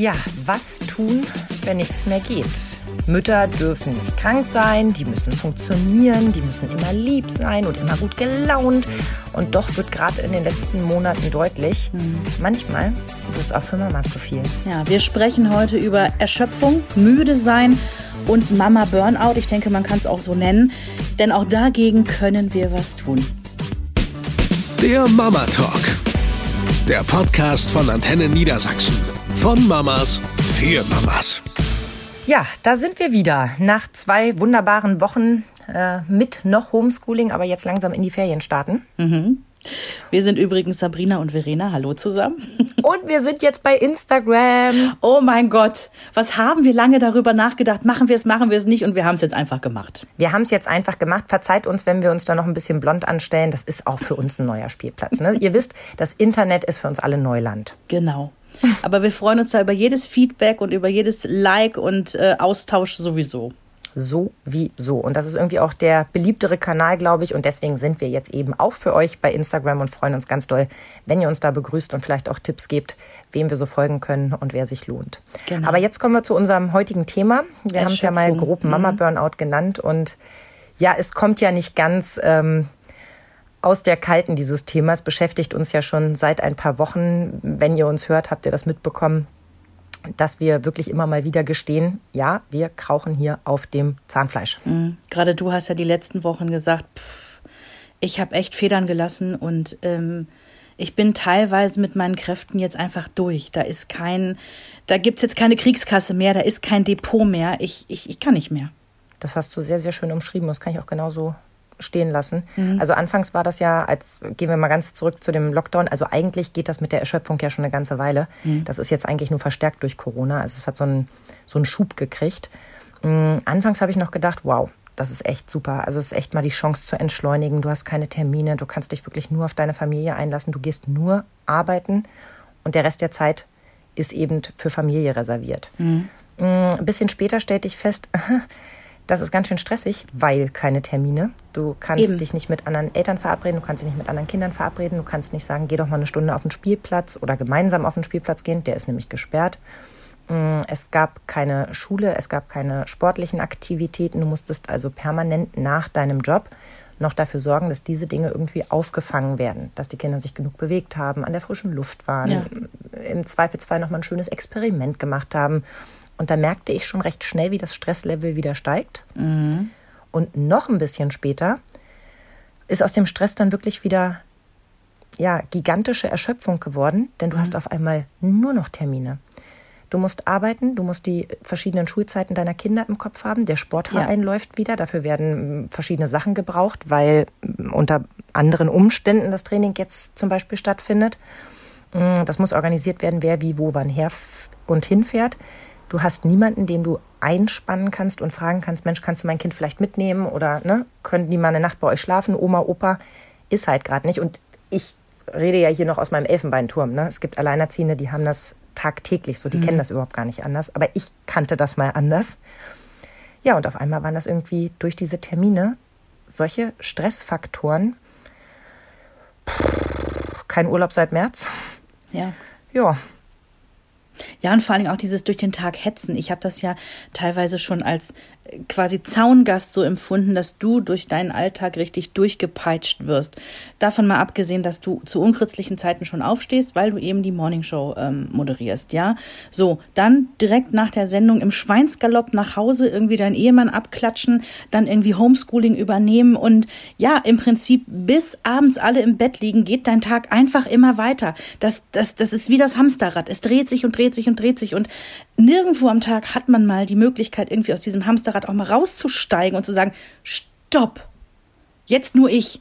Ja, was tun, wenn nichts mehr geht? Mütter dürfen nicht krank sein, die müssen funktionieren, die müssen immer lieb sein und immer gut gelaunt. Und doch wird gerade in den letzten Monaten deutlich, mhm. manchmal wird es auch für Mama zu viel. Ja, wir sprechen heute über Erschöpfung, müde sein und Mama Burnout. Ich denke, man kann es auch so nennen, denn auch dagegen können wir was tun. Der Mama Talk, der Podcast von Antenne Niedersachsen. Von Mamas für Mamas. Ja, da sind wir wieder. Nach zwei wunderbaren Wochen äh, mit noch Homeschooling, aber jetzt langsam in die Ferien starten. Mhm. Wir sind übrigens Sabrina und Verena. Hallo zusammen. Und wir sind jetzt bei Instagram. Oh mein Gott, was haben wir lange darüber nachgedacht? Machen wir es, machen wir es nicht? Und wir haben es jetzt einfach gemacht. Wir haben es jetzt einfach gemacht. Verzeiht uns, wenn wir uns da noch ein bisschen blond anstellen. Das ist auch für uns ein neuer Spielplatz. Ne? Ihr wisst, das Internet ist für uns alle Neuland. Genau. Aber wir freuen uns da über jedes Feedback und über jedes Like und äh, Austausch sowieso. Sowieso. Und das ist irgendwie auch der beliebtere Kanal, glaube ich. Und deswegen sind wir jetzt eben auch für euch bei Instagram und freuen uns ganz doll, wenn ihr uns da begrüßt und vielleicht auch Tipps gebt, wem wir so folgen können und wer sich lohnt. Genau. Aber jetzt kommen wir zu unserem heutigen Thema. Wir haben es ja mal grob Mama mhm. Burnout genannt. Und ja, es kommt ja nicht ganz. Ähm, aus der Kalten dieses Themas beschäftigt uns ja schon seit ein paar Wochen. Wenn ihr uns hört, habt ihr das mitbekommen, dass wir wirklich immer mal wieder gestehen, ja, wir krauchen hier auf dem Zahnfleisch. Mhm. Gerade du hast ja die letzten Wochen gesagt, pff, ich habe echt Federn gelassen und ähm, ich bin teilweise mit meinen Kräften jetzt einfach durch. Da ist kein, da gibt's jetzt keine Kriegskasse mehr, da ist kein Depot mehr. Ich, ich, ich kann nicht mehr. Das hast du sehr, sehr schön umschrieben. Das kann ich auch genauso stehen lassen. Mhm. Also anfangs war das ja, als gehen wir mal ganz zurück zu dem Lockdown, also eigentlich geht das mit der Erschöpfung ja schon eine ganze Weile. Mhm. Das ist jetzt eigentlich nur verstärkt durch Corona. Also es hat so einen, so einen Schub gekriegt. Mhm. Anfangs habe ich noch gedacht, wow, das ist echt super. Also es ist echt mal die Chance zu entschleunigen. Du hast keine Termine, du kannst dich wirklich nur auf deine Familie einlassen, du gehst nur arbeiten und der Rest der Zeit ist eben für Familie reserviert. Mhm. Mm, ein bisschen später stellte ich fest, Das ist ganz schön stressig, weil keine Termine. Du kannst Eben. dich nicht mit anderen Eltern verabreden, du kannst dich nicht mit anderen Kindern verabreden, du kannst nicht sagen, geh doch mal eine Stunde auf den Spielplatz oder gemeinsam auf den Spielplatz gehen, der ist nämlich gesperrt. Mm, es gab keine Schule, es gab keine sportlichen Aktivitäten. Du musstest also permanent nach deinem Job noch dafür sorgen, dass diese Dinge irgendwie aufgefangen werden, dass die Kinder sich genug bewegt haben, an der frischen Luft waren, ja. im Zweifelsfall noch mal ein schönes Experiment gemacht haben und da merkte ich schon recht schnell, wie das Stresslevel wieder steigt. Mhm. Und noch ein bisschen später ist aus dem Stress dann wirklich wieder ja, gigantische Erschöpfung geworden, denn du mhm. hast auf einmal nur noch Termine. Du musst arbeiten, du musst die verschiedenen Schulzeiten deiner Kinder im Kopf haben. Der Sportverein ja. läuft wieder, dafür werden verschiedene Sachen gebraucht, weil unter anderen Umständen das Training jetzt zum Beispiel stattfindet. Mm, das muss organisiert werden, wer wie wo wann her und hinfährt. Du hast niemanden, den du einspannen kannst und fragen kannst, Mensch, kannst du mein Kind vielleicht mitnehmen oder ne, können die mal eine Nacht bei euch schlafen? Oma, Opa, ist halt gerade nicht. Und ich rede ja hier noch aus meinem Elfenbeinturm. Ne? Es gibt Alleinerziehende, die haben das tagtäglich so, die mhm. kennen das überhaupt gar nicht anders. Aber ich kannte das mal anders. Ja, und auf einmal waren das irgendwie durch diese Termine solche Stressfaktoren. kein Urlaub seit März. Ja. Ja, ja, und vor allem auch dieses durch den Tag hetzen. Ich habe das ja teilweise schon als quasi Zaungast so empfunden, dass du durch deinen Alltag richtig durchgepeitscht wirst. Davon mal abgesehen, dass du zu unchristlichen Zeiten schon aufstehst, weil du eben die Morningshow ähm, moderierst, ja. So, dann direkt nach der Sendung im Schweinsgalopp nach Hause irgendwie deinen Ehemann abklatschen, dann irgendwie Homeschooling übernehmen und ja, im Prinzip bis abends alle im Bett liegen, geht dein Tag einfach immer weiter. Das, das, das ist wie das Hamsterrad. Es dreht sich und dreht sich und dreht sich und nirgendwo am Tag hat man mal die Möglichkeit, irgendwie aus diesem Hamsterrad auch mal rauszusteigen und zu sagen, stopp, jetzt nur ich.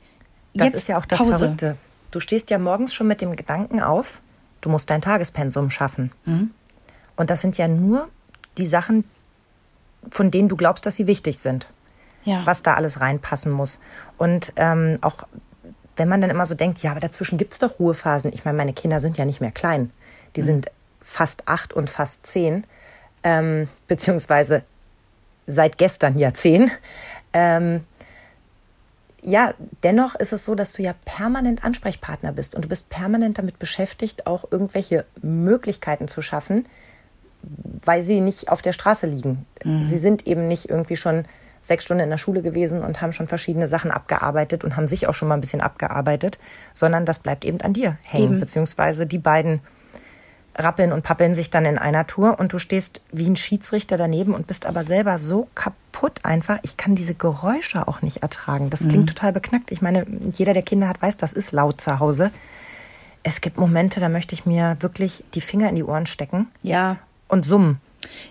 Jetzt das ist ja auch das Pause. Verrückte. Du stehst ja morgens schon mit dem Gedanken auf, du musst dein Tagespensum schaffen. Mhm. Und das sind ja nur die Sachen, von denen du glaubst, dass sie wichtig sind. Ja. Was da alles reinpassen muss. Und ähm, auch wenn man dann immer so denkt, ja, aber dazwischen gibt es doch Ruhephasen. Ich meine, meine Kinder sind ja nicht mehr klein. Die mhm. sind fast acht und fast zehn, ähm, beziehungsweise seit gestern ja zehn. Ähm, ja, dennoch ist es so, dass du ja permanent Ansprechpartner bist und du bist permanent damit beschäftigt, auch irgendwelche Möglichkeiten zu schaffen, weil sie nicht auf der Straße liegen. Mhm. Sie sind eben nicht irgendwie schon sechs Stunden in der Schule gewesen und haben schon verschiedene Sachen abgearbeitet und haben sich auch schon mal ein bisschen abgearbeitet, sondern das bleibt eben an dir hängen, beziehungsweise die beiden rappeln und pappeln sich dann in einer Tour und du stehst wie ein Schiedsrichter daneben und bist aber selber so kaputt einfach. Ich kann diese Geräusche auch nicht ertragen. Das klingt mhm. total beknackt. Ich meine, jeder, der Kinder hat, weiß, das ist laut zu Hause. Es gibt Momente, da möchte ich mir wirklich die Finger in die Ohren stecken. Ja. Und summen.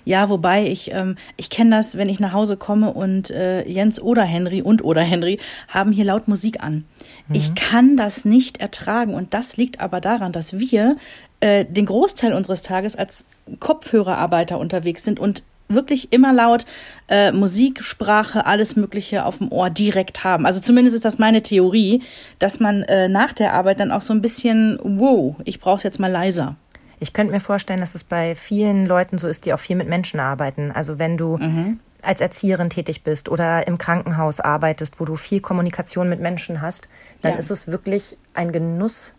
Ja, wobei ich, ähm, ich kenne das, wenn ich nach Hause komme und äh, Jens oder Henry und oder Henry haben hier laut Musik an. Mhm. Ich kann das nicht ertragen und das liegt aber daran, dass wir äh, den Großteil unseres Tages als Kopfhörerarbeiter unterwegs sind und wirklich immer laut äh, Musik, Sprache, alles Mögliche auf dem Ohr direkt haben. Also zumindest ist das meine Theorie, dass man äh, nach der Arbeit dann auch so ein bisschen, wow, ich brauche es jetzt mal leiser. Ich könnte mir vorstellen, dass es bei vielen Leuten so ist, die auch viel mit Menschen arbeiten. Also wenn du mhm. als Erzieherin tätig bist oder im Krankenhaus arbeitest, wo du viel Kommunikation mit Menschen hast, dann ja. ist es wirklich ein Genuss,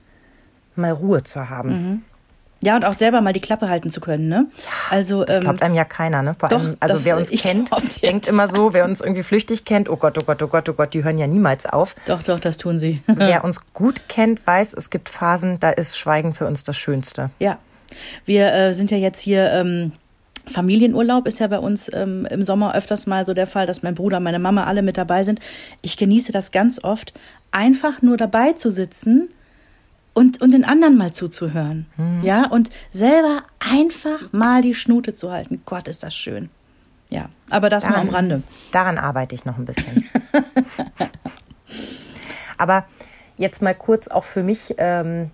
mal Ruhe zu haben. Mhm. Ja, und auch selber mal die Klappe halten zu können, ne? Ja, also, das ähm, glaubt einem ja keiner, ne? Vor doch, allem, also wer uns kennt, denkt immer so, wer uns irgendwie flüchtig kennt, oh Gott, oh Gott, oh Gott, oh Gott, die hören ja niemals auf. Doch, doch, das tun sie. wer uns gut kennt, weiß, es gibt Phasen, da ist Schweigen für uns das Schönste. Ja. Wir äh, sind ja jetzt hier. Ähm, Familienurlaub ist ja bei uns ähm, im Sommer öfters mal so der Fall, dass mein Bruder, meine Mama alle mit dabei sind. Ich genieße das ganz oft, einfach nur dabei zu sitzen und, und den anderen mal zuzuhören. Mhm. Ja, und selber einfach mal die Schnute zu halten. Gott, ist das schön. Ja, aber das daran, nur am Rande. Daran arbeite ich noch ein bisschen. aber jetzt mal kurz auch für mich, ähm,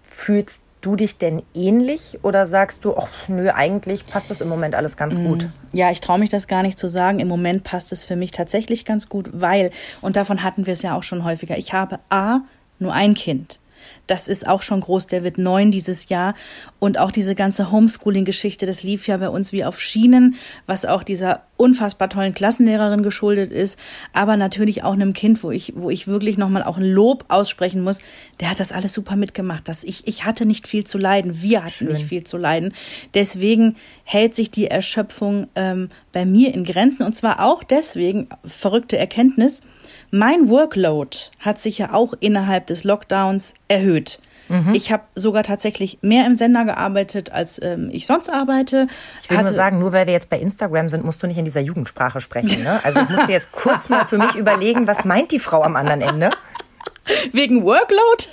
fühlst du dich denn ähnlich oder sagst du, ach nö, eigentlich passt das im Moment alles ganz gut? Mm, ja, ich traue mich das gar nicht zu sagen. Im Moment passt es für mich tatsächlich ganz gut, weil, und davon hatten wir es ja auch schon häufiger, ich habe A, nur ein Kind. Das ist auch schon groß, der wird neun dieses Jahr. Und auch diese ganze Homeschooling-Geschichte, das lief ja bei uns wie auf Schienen, was auch dieser unfassbar tollen Klassenlehrerin geschuldet ist, aber natürlich auch einem Kind, wo ich, wo ich wirklich nochmal auch ein Lob aussprechen muss. Der hat das alles super mitgemacht. Das ich, ich hatte nicht viel zu leiden. Wir hatten Schön. nicht viel zu leiden. Deswegen hält sich die Erschöpfung ähm, bei mir in Grenzen. Und zwar auch deswegen, verrückte Erkenntnis, mein Workload hat sich ja auch innerhalb des Lockdowns erhöht. Mhm. Ich habe sogar tatsächlich mehr im Sender gearbeitet, als ähm, ich sonst arbeite. Ich will nur sagen, nur weil wir jetzt bei Instagram sind, musst du nicht in dieser Jugendsprache sprechen. Ne? Also ich musste jetzt kurz mal für mich überlegen, was meint die Frau am anderen Ende? Wegen Workload?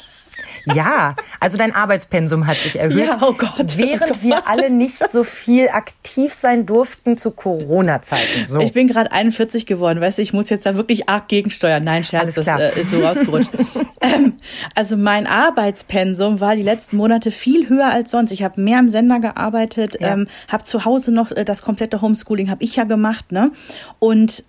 Ja, also dein Arbeitspensum hat sich erhöht, ja, oh Gott, oh während oh Gott. wir alle nicht so viel aktiv sein durften zu Corona-Zeiten. So. Ich bin gerade 41 geworden, weißt du, ich muss jetzt da wirklich arg gegensteuern. Nein, Scherz, das äh, ist so rausgerutscht. ähm, also mein Arbeitspensum war die letzten Monate viel höher als sonst. Ich habe mehr im Sender gearbeitet, ja. ähm, habe zu Hause noch äh, das komplette Homeschooling habe ich ja gemacht, ne? Und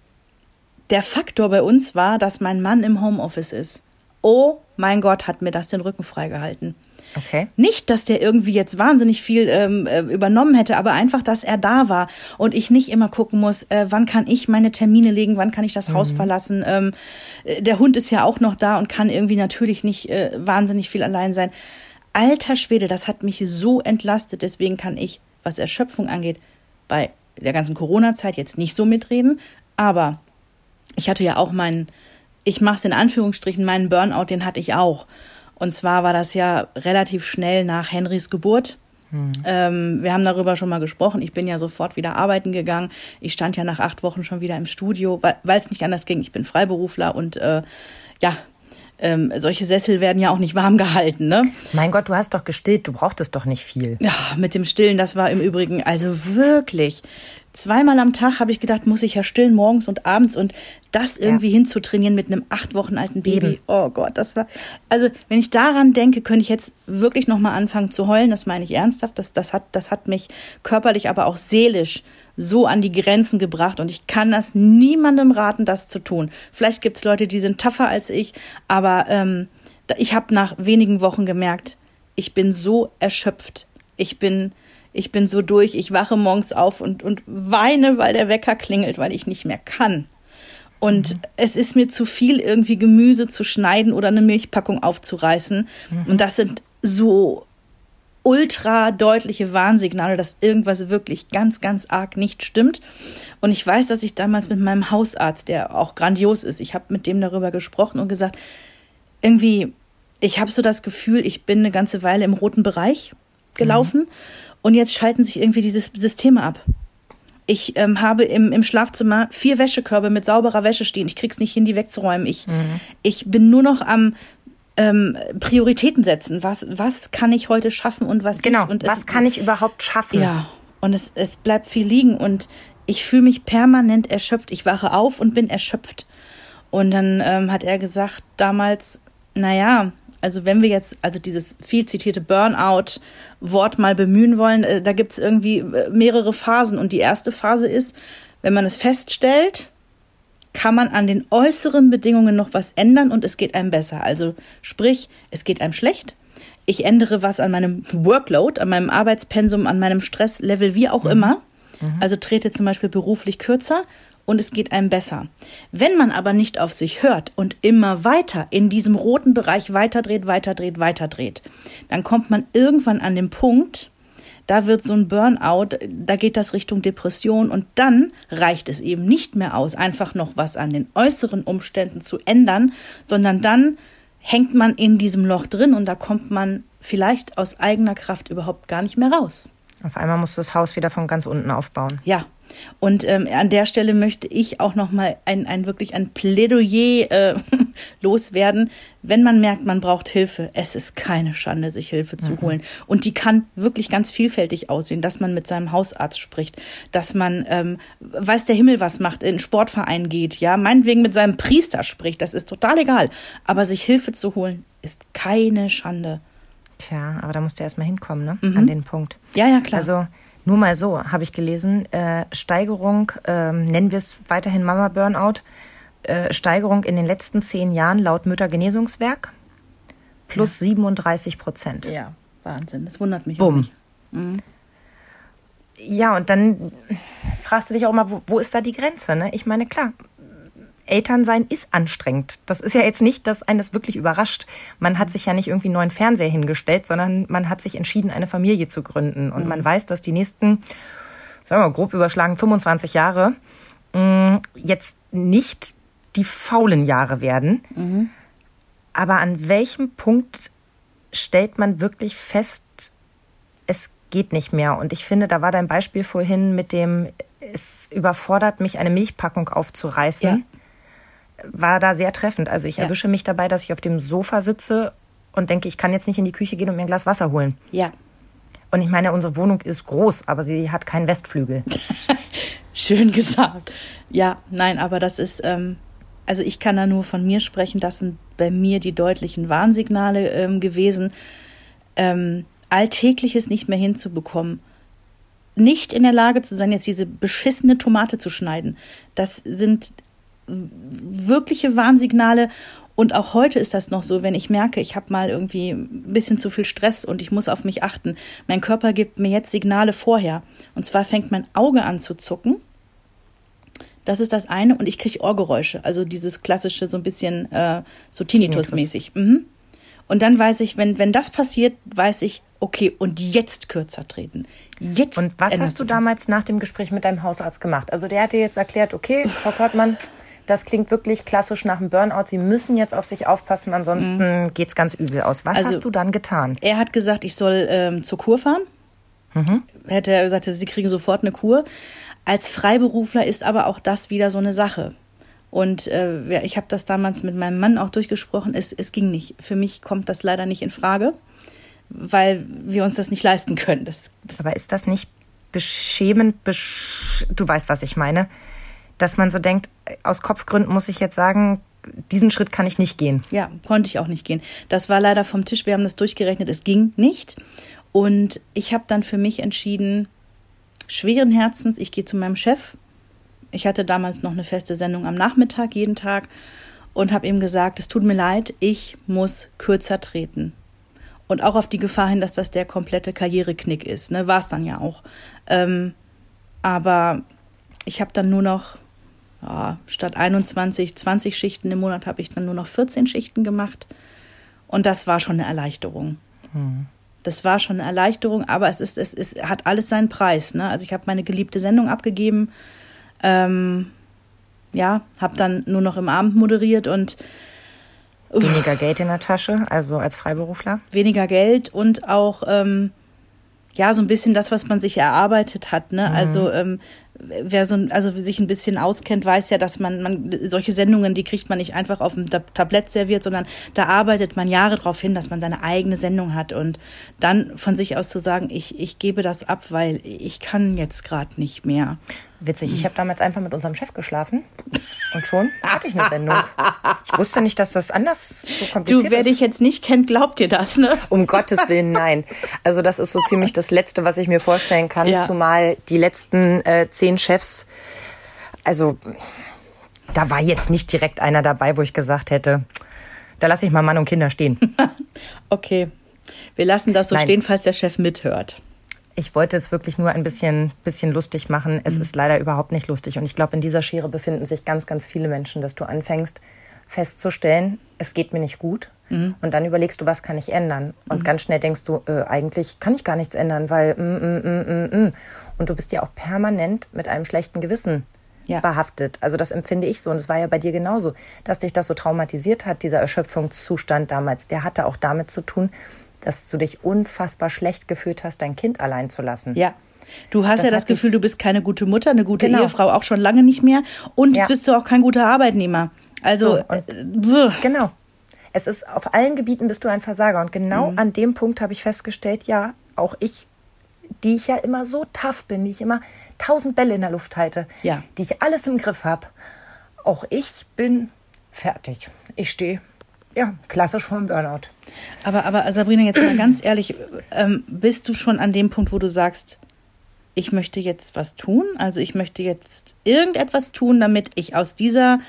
der Faktor bei uns war, dass mein Mann im Homeoffice ist oh mein Gott, hat mir das den Rücken freigehalten. Okay. Nicht, dass der irgendwie jetzt wahnsinnig viel ähm, äh, übernommen hätte, aber einfach, dass er da war und ich nicht immer gucken muss, äh, wann kann ich meine Termine legen, wann kann ich das mhm. Haus verlassen. Ähm, äh, der Hund ist ja auch noch da und kann irgendwie natürlich nicht äh, wahnsinnig viel allein sein. Alter Schwede, das hat mich so entlastet. Deswegen kann ich, was Erschöpfung angeht, bei der ganzen Corona-Zeit jetzt nicht so mitreden. Aber ich hatte ja auch meinen ich mache es in Anführungsstrichen, meinen Burnout, den hatte ich auch. Und zwar war das ja relativ schnell nach Henrys Geburt. Hm. Ähm, wir haben darüber schon mal gesprochen. Ich bin ja sofort wieder arbeiten gegangen. Ich stand ja nach acht Wochen schon wieder im Studio, weil es nicht anders ging. Ich bin Freiberufler und äh, ja, ähm, solche Sessel werden ja auch nicht warm gehalten, ne? Mein Gott, du hast doch gestillt, du brauchtest doch nicht viel. Ja, mit dem Stillen, das war im Übrigen, also wirklich. Zweimal am Tag habe ich gedacht, muss ich ja stillen, morgens und abends und das irgendwie ja. hinzutrainieren mit einem acht Wochen alten Baby. Eben. Oh Gott, das war, also wenn ich daran denke, könnte ich jetzt wirklich nochmal anfangen zu heulen, das meine ich ernsthaft, das, das, hat, das hat mich körperlich, aber auch seelisch so an die Grenzen gebracht und ich kann das niemandem raten, das zu tun. Vielleicht gibt es Leute, die sind tougher als ich, aber ähm, ich habe nach wenigen Wochen gemerkt, ich bin so erschöpft. Ich bin, ich bin so durch, ich wache morgens auf und, und weine, weil der Wecker klingelt, weil ich nicht mehr kann. Und mhm. es ist mir zu viel, irgendwie Gemüse zu schneiden oder eine Milchpackung aufzureißen. Mhm. Und das sind so ultra deutliche Warnsignale, dass irgendwas wirklich ganz, ganz arg nicht stimmt. Und ich weiß, dass ich damals mit meinem Hausarzt, der auch grandios ist, ich habe mit dem darüber gesprochen und gesagt, irgendwie, ich habe so das Gefühl, ich bin eine ganze Weile im roten Bereich gelaufen mhm. und jetzt schalten sich irgendwie diese Systeme ab. Ich ähm, habe im, im Schlafzimmer vier Wäschekörbe mit sauberer Wäsche stehen. Ich krieg's nicht hin, die wegzuräumen. Ich, mhm. ich bin nur noch am ähm, Prioritäten setzen. Was, was kann ich heute schaffen und was genau, nicht? Und was es, kann ich überhaupt schaffen? Ja, und es, es bleibt viel liegen und ich fühle mich permanent erschöpft. Ich wache auf und bin erschöpft. Und dann ähm, hat er gesagt damals, naja, also wenn wir jetzt also dieses viel zitierte Burnout-Wort mal bemühen wollen, äh, da gibt es irgendwie äh, mehrere Phasen. Und die erste Phase ist, wenn man es feststellt, kann man an den äußeren Bedingungen noch was ändern und es geht einem besser. Also sprich, es geht einem schlecht. Ich ändere was an meinem Workload, an meinem Arbeitspensum, an meinem Stresslevel, wie auch mhm. immer. Mhm. Also trete zum Beispiel beruflich kürzer und es geht einem besser. Wenn man aber nicht auf sich hört und immer weiter in diesem roten Bereich weiterdreht, weiterdreht, weiterdreht, dann kommt man irgendwann an den Punkt, da wird so ein Burnout, da geht das Richtung Depression und dann reicht es eben nicht mehr aus, einfach noch was an den äußeren Umständen zu ändern, sondern dann hängt man in diesem Loch drin und da kommt man vielleicht aus eigener Kraft überhaupt gar nicht mehr raus. Auf einmal muss das Haus wieder von ganz unten aufbauen. Ja, und ähm, an der Stelle möchte ich auch nochmal ein, ein wirklich ein Plädoyer äh, loswerden. Wenn man merkt, man braucht Hilfe, es ist keine Schande, sich Hilfe zu mhm. holen. Und die kann wirklich ganz vielfältig aussehen, dass man mit seinem Hausarzt spricht, dass man ähm, weiß der Himmel was macht, in einen Sportverein geht, ja, meinetwegen mit seinem Priester spricht, das ist total egal. Aber sich Hilfe zu holen, ist keine Schande. Tja, aber da musst du erstmal hinkommen, ne? Mhm. An den Punkt. Ja, ja, klar. Also nur mal so, habe ich gelesen, äh, Steigerung, äh, nennen wir es weiterhin Mama Burnout, äh, Steigerung in den letzten zehn Jahren laut Müttergenesungswerk plus ja. 37 Prozent. Ja, Wahnsinn, das wundert mich Bumm. Mhm. Ja, und dann fragst du dich auch immer, wo, wo ist da die Grenze? Ne? Ich meine, klar, Elternsein ist anstrengend. Das ist ja jetzt nicht, dass einen das wirklich überrascht. Man hat sich ja nicht irgendwie einen neuen Fernseher hingestellt, sondern man hat sich entschieden, eine Familie zu gründen. Und mhm. man weiß, dass die nächsten, sagen wir mal, grob überschlagen 25 Jahre mm, jetzt nicht die faulen Jahre werden. Mhm. Aber an welchem Punkt stellt man wirklich fest, es geht nicht mehr? Und ich finde, da war dein Beispiel vorhin mit dem, es überfordert mich, eine Milchpackung aufzureißen. Ja war da sehr treffend. Also ich ja. erwische mich dabei, dass ich auf dem Sofa sitze und denke, ich kann jetzt nicht in die Küche gehen und mir ein Glas Wasser holen. Ja. Und ich meine, unsere Wohnung ist groß, aber sie hat keinen Westflügel. Schön gesagt. Ja, nein, aber das ist, ähm, also ich kann da nur von mir sprechen. Das sind bei mir die deutlichen Warnsignale ähm, gewesen. Ähm, Alltägliches nicht mehr hinzubekommen. Nicht in der Lage zu sein, jetzt diese beschissene Tomate zu schneiden. Das sind wirkliche Warnsignale. Und auch heute ist das noch so, wenn ich merke, ich habe mal irgendwie ein bisschen zu viel Stress und ich muss auf mich achten. Mein Körper gibt mir jetzt Signale vorher. Und zwar fängt mein Auge an zu zucken. Das ist das eine. Und ich kriege Ohrgeräusche. Also dieses klassische, so ein bisschen äh, so Tinnitus-mäßig. Mhm. Und dann weiß ich, wenn, wenn das passiert, weiß ich, okay, und jetzt kürzer treten. Jetzt und was hast du damals nach dem Gespräch mit deinem Hausarzt gemacht? Also der hat dir jetzt erklärt, okay, Frau Kortmann, das klingt wirklich klassisch nach einem Burnout. Sie müssen jetzt auf sich aufpassen, ansonsten mhm. es ganz übel aus. Was also, hast du dann getan? Er hat gesagt, ich soll ähm, zur Kur fahren. Mhm. Hätte er gesagt, sie kriegen sofort eine Kur. Als Freiberufler ist aber auch das wieder so eine Sache. Und äh, ich habe das damals mit meinem Mann auch durchgesprochen. Es, es ging nicht. Für mich kommt das leider nicht in Frage, weil wir uns das nicht leisten können. Das, das aber ist das nicht beschämend? Besch du weißt, was ich meine dass man so denkt, aus Kopfgründen muss ich jetzt sagen, diesen Schritt kann ich nicht gehen. Ja, konnte ich auch nicht gehen. Das war leider vom Tisch. Wir haben das durchgerechnet. Es ging nicht. Und ich habe dann für mich entschieden, schweren Herzens, ich gehe zu meinem Chef. Ich hatte damals noch eine feste Sendung am Nachmittag, jeden Tag, und habe ihm gesagt, es tut mir leid, ich muss kürzer treten. Und auch auf die Gefahr hin, dass das der komplette Karriereknick ist. Ne? War es dann ja auch. Ähm, aber ich habe dann nur noch ja, statt 21, 20 Schichten im Monat habe ich dann nur noch 14 Schichten gemacht. Und das war schon eine Erleichterung. Hm. Das war schon eine Erleichterung, aber es ist, es, es hat alles seinen Preis. Ne? Also ich habe meine geliebte Sendung abgegeben, ähm, ja, habe dann nur noch im Abend moderiert und weniger Geld in der Tasche, also als Freiberufler. Weniger Geld und auch ähm, ja so ein bisschen das, was man sich erarbeitet hat. Ne? Mhm. Also ähm, wer so also sich ein bisschen auskennt, weiß ja, dass man, man solche Sendungen, die kriegt man nicht einfach auf dem Tablett serviert, sondern da arbeitet man Jahre darauf hin, dass man seine eigene Sendung hat und dann von sich aus zu sagen, ich, ich gebe das ab, weil ich kann jetzt gerade nicht mehr. Witzig, ich habe damals einfach mit unserem Chef geschlafen und schon hatte ich eine Sendung. Ich wusste nicht, dass das anders so kompliziert ist. Du, wer dich jetzt nicht kennt, glaubt dir das, ne? Um Gottes Willen, nein. Also das ist so ziemlich das Letzte, was ich mir vorstellen kann, ja. zumal die letzten äh, zehn Chefs, also da war jetzt nicht direkt einer dabei, wo ich gesagt hätte, da lasse ich mal Mann und Kinder stehen. okay, wir lassen das so nein. stehen, falls der Chef mithört. Ich wollte es wirklich nur ein bisschen, bisschen lustig machen. Es mhm. ist leider überhaupt nicht lustig. Und ich glaube, in dieser Schere befinden sich ganz, ganz viele Menschen, dass du anfängst festzustellen, es geht mir nicht gut. Mhm. Und dann überlegst du, was kann ich ändern? Und mhm. ganz schnell denkst du, äh, eigentlich kann ich gar nichts ändern, weil mm, mm, mm, mm, mm. und du bist ja auch permanent mit einem schlechten Gewissen ja. behaftet. Also das empfinde ich so und es war ja bei dir genauso, dass dich das so traumatisiert hat, dieser Erschöpfungszustand damals. Der hatte auch damit zu tun, dass du dich unfassbar schlecht gefühlt hast, dein Kind allein zu lassen. Ja. Du hast das ja das Gefühl, du bist keine gute Mutter, eine gute genau. Ehefrau auch schon lange nicht mehr und ja. bist du auch kein guter Arbeitnehmer. Also so, äh, genau. Es ist auf allen Gebieten bist du ein Versager und genau mhm. an dem Punkt habe ich festgestellt, ja, auch ich, die ich ja immer so tough bin, die ich immer tausend Bälle in der Luft halte, ja. die ich alles im Griff habe, auch ich bin fertig. Ich stehe ja, klassisch vom Burnout. Aber, aber Sabrina, jetzt mal ganz ehrlich, ähm, bist du schon an dem Punkt, wo du sagst, ich möchte jetzt was tun? Also ich möchte jetzt irgendetwas tun, damit ich aus dieser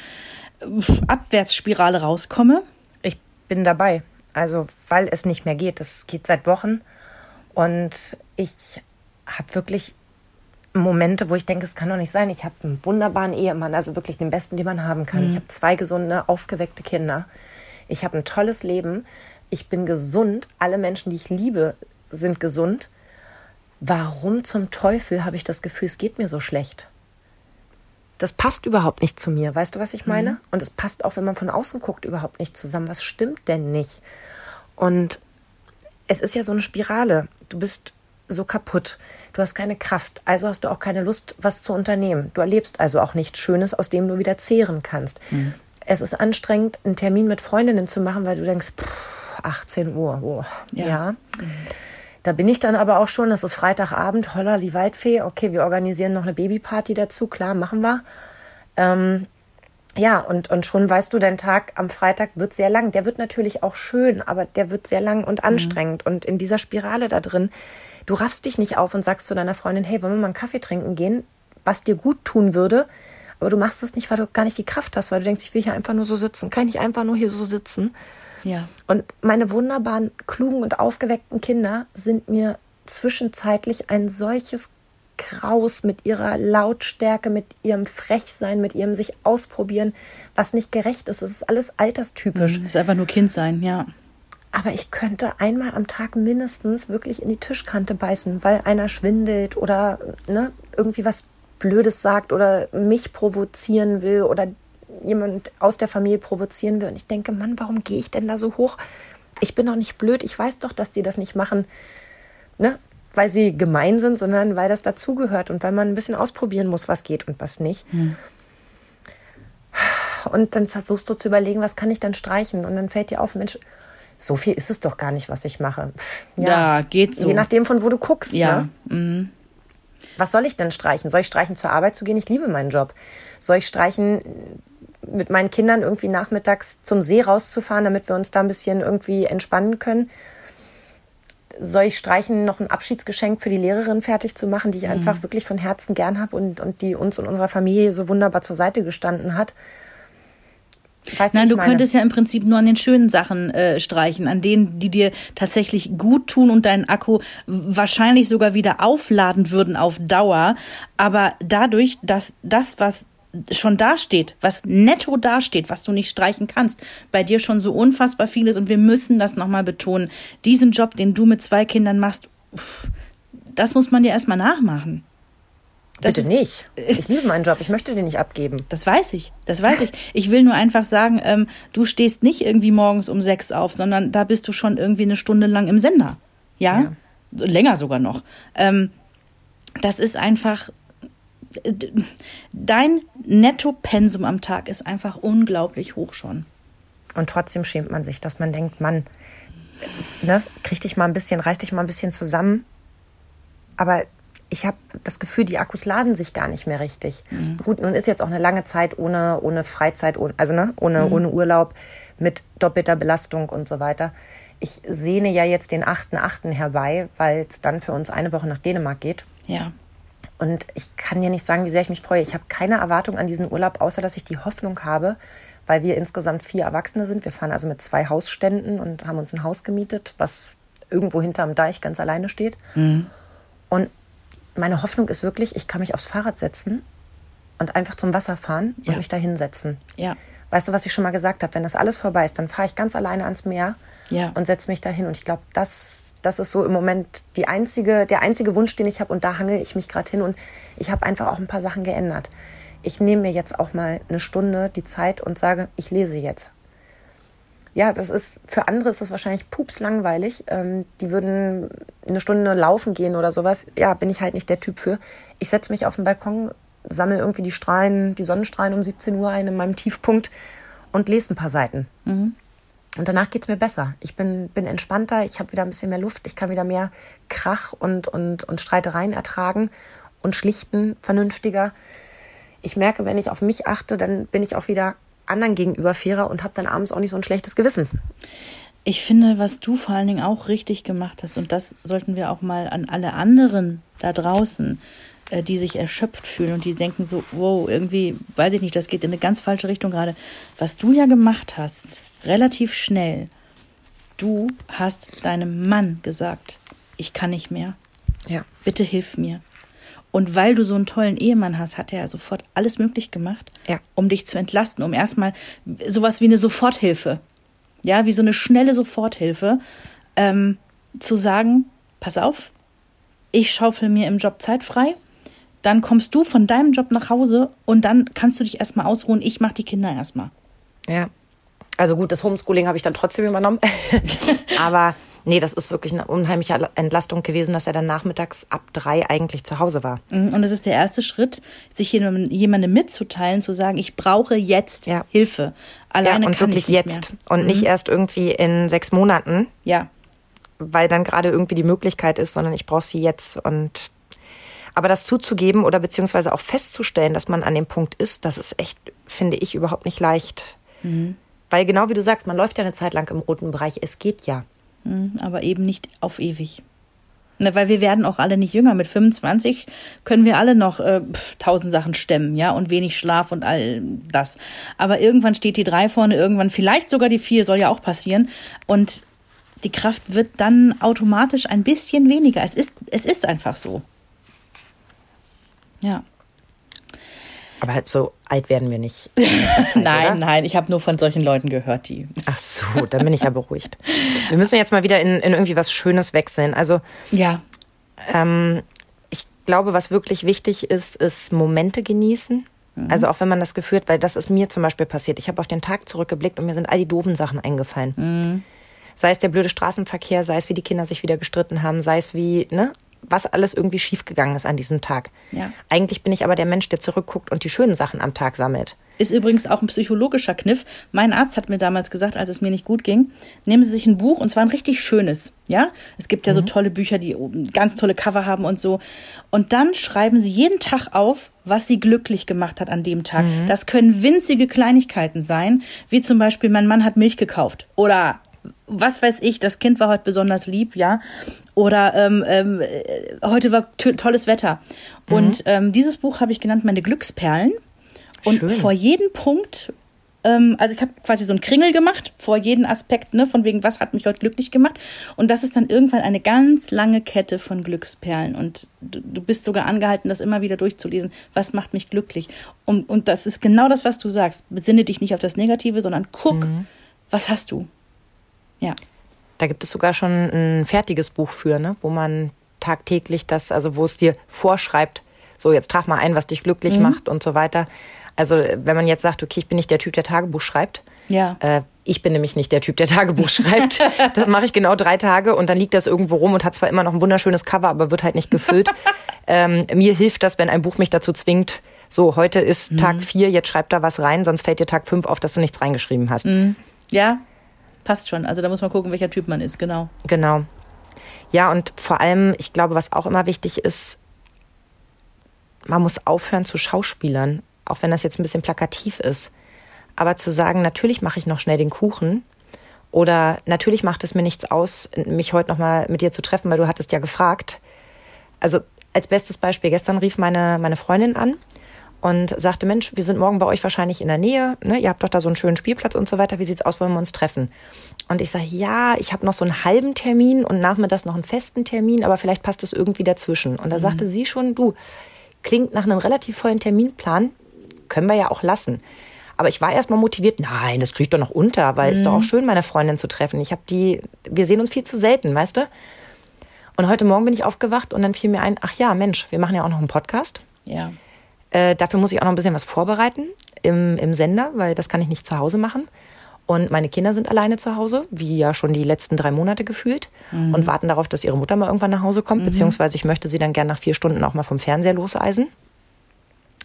Abwärtsspirale rauskomme? Ich bin dabei. Also, weil es nicht mehr geht. Das geht seit Wochen. Und ich habe wirklich Momente, wo ich denke, es kann doch nicht sein. Ich habe einen wunderbaren Ehemann, also wirklich den besten, den man haben kann. Mhm. Ich habe zwei gesunde, aufgeweckte Kinder ich habe ein tolles Leben, ich bin gesund, alle Menschen, die ich liebe, sind gesund. Warum zum Teufel habe ich das Gefühl, es geht mir so schlecht? Das passt überhaupt nicht zu mir, weißt du, was ich meine? Mhm. Und es passt auch, wenn man von außen guckt, überhaupt nicht zusammen. Was stimmt denn nicht? Und es ist ja so eine Spirale. Du bist so kaputt. Du hast keine Kraft, also hast du auch keine Lust, was zu unternehmen. Du erlebst also auch nichts Schönes, aus dem du wieder zehren kannst. Mhm es ist anstrengend, einen Termin mit Freundinnen zu machen, weil du denkst, pff, 18 Uhr, oh, ja. ja. Mhm. Da bin ich dann aber auch schon, das ist Freitagabend, holla, die Waldfee, okay, wir organisieren noch eine Babyparty dazu, klar, machen wir. Ähm, ja, und, und schon weißt du, dein Tag am Freitag wird sehr lang. Der wird natürlich auch schön, aber der wird sehr lang und mhm. anstrengend. Mhm. Und in dieser Spirale da drin, du raffst dich nicht auf und sagst zu deiner Freundin, hey, wollen wir mal einen Kaffee trinken gehen, was dir gut tun würde? Aber du machst es nicht, weil du gar nicht die Kraft hast, weil du denkst, ich will hier einfach nur so sitzen. Kann ich einfach nur hier so sitzen? Ja. Und meine wunderbaren, klugen und aufgeweckten Kinder sind mir zwischenzeitlich ein solches Kraus mit ihrer Lautstärke, mit ihrem Frechsein, mit ihrem sich ausprobieren, was nicht gerecht ist. Es ist alles alterstypisch. Es ist einfach nur Kind sein, ja. Aber ich könnte einmal am Tag mindestens wirklich in die Tischkante beißen, weil einer schwindelt oder ne, irgendwie was Blödes sagt oder mich provozieren will oder jemand aus der Familie provozieren will. Und ich denke, Mann, warum gehe ich denn da so hoch? Ich bin doch nicht blöd. Ich weiß doch, dass die das nicht machen, ne? weil sie gemein sind, sondern weil das dazugehört und weil man ein bisschen ausprobieren muss, was geht und was nicht. Hm. Und dann versuchst du zu überlegen, was kann ich dann streichen? Und dann fällt dir auf, Mensch, so viel ist es doch gar nicht, was ich mache. Ja, ja geht so. Je nachdem, von wo du guckst. Ja. Ne? Mhm was soll ich denn streichen? Soll ich streichen, zur Arbeit zu gehen? Ich liebe meinen Job. Soll ich streichen, mit meinen Kindern irgendwie nachmittags zum See rauszufahren, damit wir uns da ein bisschen irgendwie entspannen können? Soll ich streichen, noch ein Abschiedsgeschenk für die Lehrerin fertig zu machen, die ich mhm. einfach wirklich von Herzen gern habe und, und die uns und unserer Familie so wunderbar zur Seite gestanden hat? Weißt Nein, du meine? könntest ja im Prinzip nur an den schönen Sachen äh, streichen, an denen, die dir tatsächlich gut tun und deinen Akku wahrscheinlich sogar wieder aufladen würden auf Dauer. Aber dadurch, dass das, was schon dasteht, was netto dasteht, was du nicht streichen kannst, bei dir schon so unfassbar viel ist und wir müssen das nochmal betonen. Diesen Job, den du mit zwei Kindern machst, das muss man dir erstmal nachmachen. Das Bitte ist, nicht. Ich liebe meinen Job. Ich möchte den nicht abgeben. Das weiß ich. Das weiß ich. Ich will nur einfach sagen, ähm, du stehst nicht irgendwie morgens um sechs auf, sondern da bist du schon irgendwie eine Stunde lang im Sender. Ja? ja. Länger sogar noch. Ähm, das ist einfach. Dein Nettopensum am Tag ist einfach unglaublich hoch schon. Und trotzdem schämt man sich, dass man denkt, Mann, ne, krieg dich mal ein bisschen, reiß dich mal ein bisschen zusammen. Aber ich habe das Gefühl, die Akkus laden sich gar nicht mehr richtig. Mhm. Gut, nun ist jetzt auch eine lange Zeit ohne, ohne Freizeit, ohne, also ne, ohne, mhm. ohne Urlaub, mit doppelter Belastung und so weiter. Ich sehne ja jetzt den 8.8. herbei, weil es dann für uns eine Woche nach Dänemark geht. Ja. Und ich kann dir nicht sagen, wie sehr ich mich freue. Ich habe keine Erwartung an diesen Urlaub, außer dass ich die Hoffnung habe, weil wir insgesamt vier Erwachsene sind. Wir fahren also mit zwei Hausständen und haben uns ein Haus gemietet, was irgendwo hinterm Deich ganz alleine steht. Mhm. Und meine Hoffnung ist wirklich, ich kann mich aufs Fahrrad setzen und einfach zum Wasser fahren und mich da hinsetzen. Ja. Weißt du, was ich schon mal gesagt habe? Wenn das alles vorbei ist, dann fahre ich ganz alleine ans Meer ja. und setze mich da hin. Und ich glaube, das, das ist so im Moment die einzige, der einzige Wunsch, den ich habe. Und da hangel ich mich gerade hin. Und ich habe einfach auch ein paar Sachen geändert. Ich nehme mir jetzt auch mal eine Stunde die Zeit und sage, ich lese jetzt ja, das ist, für andere ist das wahrscheinlich pups langweilig. Ähm, die würden eine Stunde laufen gehen oder sowas. Ja, bin ich halt nicht der Typ für. Ich setze mich auf den Balkon, sammle irgendwie die Strahlen, die Sonnenstrahlen um 17 Uhr ein in meinem Tiefpunkt und lese ein paar Seiten. Mhm. Und danach geht's mir besser. Ich bin, bin entspannter, ich habe wieder ein bisschen mehr Luft, ich kann wieder mehr Krach und, und, und Streitereien ertragen und schlichten vernünftiger. Ich merke, wenn ich auf mich achte, dann bin ich auch wieder anderen gegenüber fairer und habe dann abends auch nicht so ein schlechtes Gewissen. Ich finde, was du vor allen Dingen auch richtig gemacht hast, und das sollten wir auch mal an alle anderen da draußen, äh, die sich erschöpft fühlen und die denken so, wow, irgendwie, weiß ich nicht, das geht in eine ganz falsche Richtung gerade. Was du ja gemacht hast, relativ schnell, du hast deinem Mann gesagt, ich kann nicht mehr. Ja. Bitte hilf mir. Und weil du so einen tollen Ehemann hast, hat er sofort alles möglich gemacht, ja. um dich zu entlasten, um erstmal sowas wie eine Soforthilfe, ja, wie so eine schnelle Soforthilfe, ähm, zu sagen, pass auf, ich schaufel mir im Job Zeit frei, dann kommst du von deinem Job nach Hause und dann kannst du dich erstmal ausruhen, ich mach die Kinder erstmal. Ja. Also gut, das Homeschooling habe ich dann trotzdem übernommen. Aber Nee, das ist wirklich eine unheimliche Entlastung gewesen, dass er dann nachmittags ab drei eigentlich zu Hause war. Mhm, und das ist der erste Schritt, sich jemandem mitzuteilen, zu sagen, ich brauche jetzt ja. Hilfe. Alleine ja, und kann wirklich ich nicht jetzt mehr. und mhm. nicht erst irgendwie in sechs Monaten. Ja. Weil dann gerade irgendwie die Möglichkeit ist, sondern ich brauche sie jetzt und aber das zuzugeben oder beziehungsweise auch festzustellen, dass man an dem Punkt ist, das ist echt, finde ich, überhaupt nicht leicht. Mhm. Weil genau wie du sagst, man läuft ja eine Zeit lang im roten Bereich. Es geht ja. Hm, aber eben nicht auf ewig. Ne, weil wir werden auch alle nicht jünger. Mit 25 können wir alle noch äh, tausend Sachen stemmen, ja, und wenig Schlaf und all das. Aber irgendwann steht die drei vorne, irgendwann vielleicht sogar die vier, soll ja auch passieren. Und die Kraft wird dann automatisch ein bisschen weniger. Es ist, es ist einfach so. Ja. Aber halt so alt werden wir nicht. Zeit, nein, oder? nein, ich habe nur von solchen Leuten gehört, die. Ach so, dann bin ich ja beruhigt. Wir müssen jetzt mal wieder in, in irgendwie was Schönes wechseln. Also. Ja. Ähm, ich glaube, was wirklich wichtig ist, ist Momente genießen. Mhm. Also auch wenn man das Gefühl hat, weil das ist mir zum Beispiel passiert. Ich habe auf den Tag zurückgeblickt und mir sind all die doofen Sachen eingefallen. Mhm. Sei es der blöde Straßenverkehr, sei es wie die Kinder sich wieder gestritten haben, sei es wie, ne, was alles irgendwie schiefgegangen ist an diesem Tag. Ja. Eigentlich bin ich aber der Mensch, der zurückguckt und die schönen Sachen am Tag sammelt. Ist übrigens auch ein psychologischer Kniff. Mein Arzt hat mir damals gesagt, als es mir nicht gut ging, nehmen Sie sich ein Buch und zwar ein richtig schönes. Ja, es gibt ja mhm. so tolle Bücher, die ganz tolle Cover haben und so. Und dann schreiben Sie jeden Tag auf, was Sie glücklich gemacht hat an dem Tag. Mhm. Das können winzige Kleinigkeiten sein, wie zum Beispiel, mein Mann hat Milch gekauft oder was weiß ich, das Kind war heute besonders lieb, ja. Oder ähm, ähm, heute war tolles Wetter. Und mhm. ähm, dieses Buch habe ich genannt Meine Glücksperlen. Und Schön. vor jedem Punkt Ähm, also ich habe quasi so einen Kringel gemacht vor jedem Aspekt, ne, von wegen, was hat mich heute glücklich gemacht. Und das ist dann irgendwann eine ganz lange Kette von Glücksperlen. Und du, du bist sogar angehalten, das immer wieder durchzulesen. Was macht mich glücklich? Und, und das ist genau das, was du sagst. Besinne dich nicht auf das Negative, sondern guck, mhm. was hast du? Ja. Da gibt es sogar schon ein fertiges Buch für, ne? wo man tagtäglich das, also wo es dir vorschreibt, so jetzt trag mal ein, was dich glücklich mhm. macht und so weiter. Also wenn man jetzt sagt, okay, ich bin nicht der Typ, der Tagebuch schreibt. Ja. Äh, ich bin nämlich nicht der Typ, der Tagebuch schreibt. Das mache ich genau drei Tage und dann liegt das irgendwo rum und hat zwar immer noch ein wunderschönes Cover, aber wird halt nicht gefüllt. ähm, mir hilft das, wenn ein Buch mich dazu zwingt, so, heute ist mhm. Tag vier, jetzt schreib da was rein, sonst fällt dir Tag fünf auf, dass du nichts reingeschrieben hast. Mhm. Ja, passt schon. Also da muss man gucken, welcher Typ man ist, genau. Genau. Ja, und vor allem, ich glaube, was auch immer wichtig ist, man muss aufhören zu Schauspielern, auch wenn das jetzt ein bisschen plakativ ist. Aber zu sagen, natürlich mache ich noch schnell den Kuchen oder natürlich macht es mir nichts aus, mich heute noch mal mit dir zu treffen, weil du hattest ja gefragt. Also als bestes Beispiel, gestern rief meine, meine Freundin an und sagte, Mensch, wir sind morgen bei euch wahrscheinlich in der Nähe, ne? ihr habt doch da so einen schönen Spielplatz und so weiter, wie sieht's aus, wollen wir uns treffen? Und ich sage, ja, ich habe noch so einen halben Termin und nachmittags noch einen festen Termin, aber vielleicht passt es irgendwie dazwischen. Und da mhm. sagte sie schon, du, klingt nach einem relativ vollen Terminplan, können wir ja auch lassen. Aber ich war erstmal motiviert, nein, das kriege ich doch noch unter, weil es mhm. ist doch auch schön, meine Freundin zu treffen. Ich habe die, wir sehen uns viel zu selten, weißt du? Und heute Morgen bin ich aufgewacht und dann fiel mir ein, ach ja, Mensch, wir machen ja auch noch einen Podcast. Ja. Äh, dafür muss ich auch noch ein bisschen was vorbereiten im, im Sender, weil das kann ich nicht zu Hause machen. Und meine Kinder sind alleine zu Hause, wie ja schon die letzten drei Monate gefühlt, mhm. und warten darauf, dass ihre Mutter mal irgendwann nach Hause kommt, mhm. beziehungsweise ich möchte sie dann gern nach vier Stunden auch mal vom Fernseher loseisen.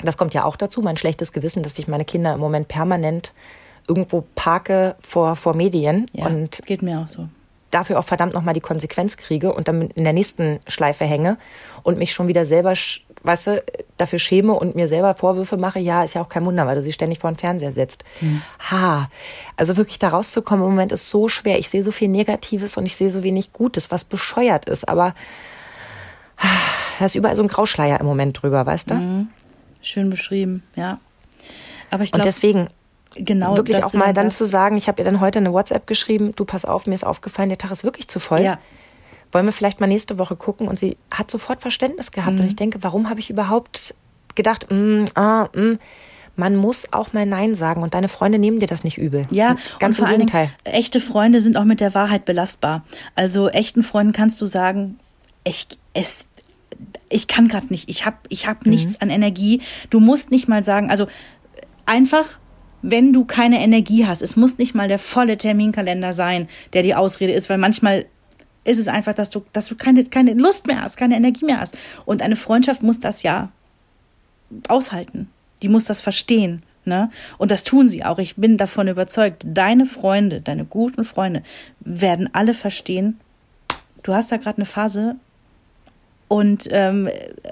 Das kommt ja auch dazu, mein schlechtes Gewissen, dass ich meine Kinder im Moment permanent irgendwo parke vor, vor Medien. Ja, und geht mir auch so dafür auch verdammt nochmal die Konsequenz kriege und dann in der nächsten Schleife hänge und mich schon wieder selber, weißt du, dafür schäme und mir selber Vorwürfe mache, ja, ist ja auch kein Wunder, weil du sie ständig vor den Fernseher setzt. Mhm. Ha, also wirklich da rauszukommen im Moment ist so schwer. Ich sehe so viel Negatives und ich sehe so wenig Gutes, was bescheuert ist, aber da ist überall so ein Grauschleier im Moment drüber, weißt du? Mhm. Schön beschrieben, ja. Aber ich glaube. Und deswegen, genau, wirklich auch mal dann, dann zu sagen, ich habe ihr dann heute eine WhatsApp geschrieben, du pass auf, mir ist aufgefallen, der Tag ist wirklich zu voll. Ja. Wollen wir vielleicht mal nächste Woche gucken? Und sie hat sofort Verständnis gehabt. Mhm. Und ich denke, warum habe ich überhaupt gedacht, mm, ah, mm, man muss auch mal Nein sagen und deine Freunde nehmen dir das nicht übel. Ja, ganz im Gegenteil. Dingen, echte Freunde sind auch mit der Wahrheit belastbar. Also echten Freunden kannst du sagen, ich, es, ich kann gerade nicht, ich habe ich hab mhm. nichts an Energie. Du musst nicht mal sagen, also einfach wenn du keine Energie hast. Es muss nicht mal der volle Terminkalender sein, der die Ausrede ist, weil manchmal ist es einfach, dass du, dass du keine, keine Lust mehr hast, keine Energie mehr hast. Und eine Freundschaft muss das ja aushalten. Die muss das verstehen. Ne? Und das tun sie auch. Ich bin davon überzeugt, deine Freunde, deine guten Freunde werden alle verstehen, du hast da gerade eine Phase, und ähm,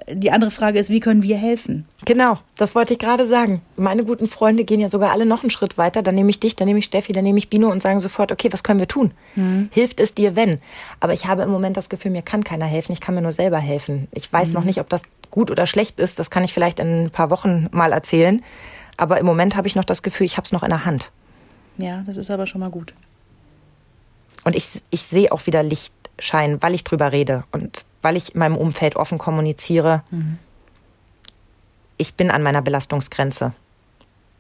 die andere Frage ist, wie können wir helfen? Genau, das wollte ich gerade sagen. Meine guten Freunde gehen ja sogar alle noch einen Schritt weiter. Dann nehme ich dich, dann nehme ich Steffi, dann nehme ich Bino und sagen sofort, okay, was können wir tun? Mhm. Hilft es dir, wenn? Aber ich habe im Moment das Gefühl, mir kann keiner helfen. Ich kann mir nur selber helfen. Ich weiß mhm. noch nicht, ob das gut oder schlecht ist. Das kann ich vielleicht in ein paar Wochen mal erzählen. Aber im Moment habe ich noch das Gefühl, ich habe es noch in der Hand. Ja, das ist aber schon mal gut. Und ich, ich sehe auch wieder Lichtschein, weil ich drüber rede. Und weil ich in meinem Umfeld offen kommuniziere, mhm. ich bin an meiner Belastungsgrenze.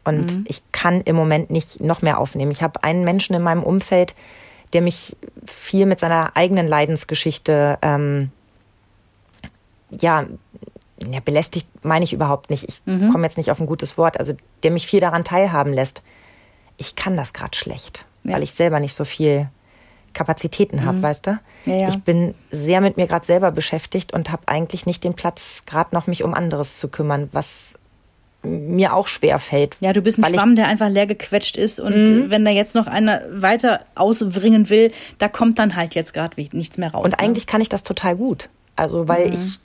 Und mhm. ich kann im Moment nicht noch mehr aufnehmen. Ich habe einen Menschen in meinem Umfeld, der mich viel mit seiner eigenen Leidensgeschichte, ähm, ja, ja, belästigt meine ich überhaupt nicht. Ich mhm. komme jetzt nicht auf ein gutes Wort. Also der mich viel daran teilhaben lässt. Ich kann das gerade schlecht, ja. weil ich selber nicht so viel Kapazitäten habe, mhm. weißt du? Ja, ja. Ich bin sehr mit mir gerade selber beschäftigt und habe eigentlich nicht den Platz, gerade noch mich um anderes zu kümmern, was mir auch schwer fällt. Ja, du bist ein Schwamm, der einfach leer gequetscht ist und mhm. wenn da jetzt noch einer weiter ausbringen will, da kommt dann halt jetzt gerade nichts mehr raus. Und ne? eigentlich kann ich das total gut. Also, weil mhm. ich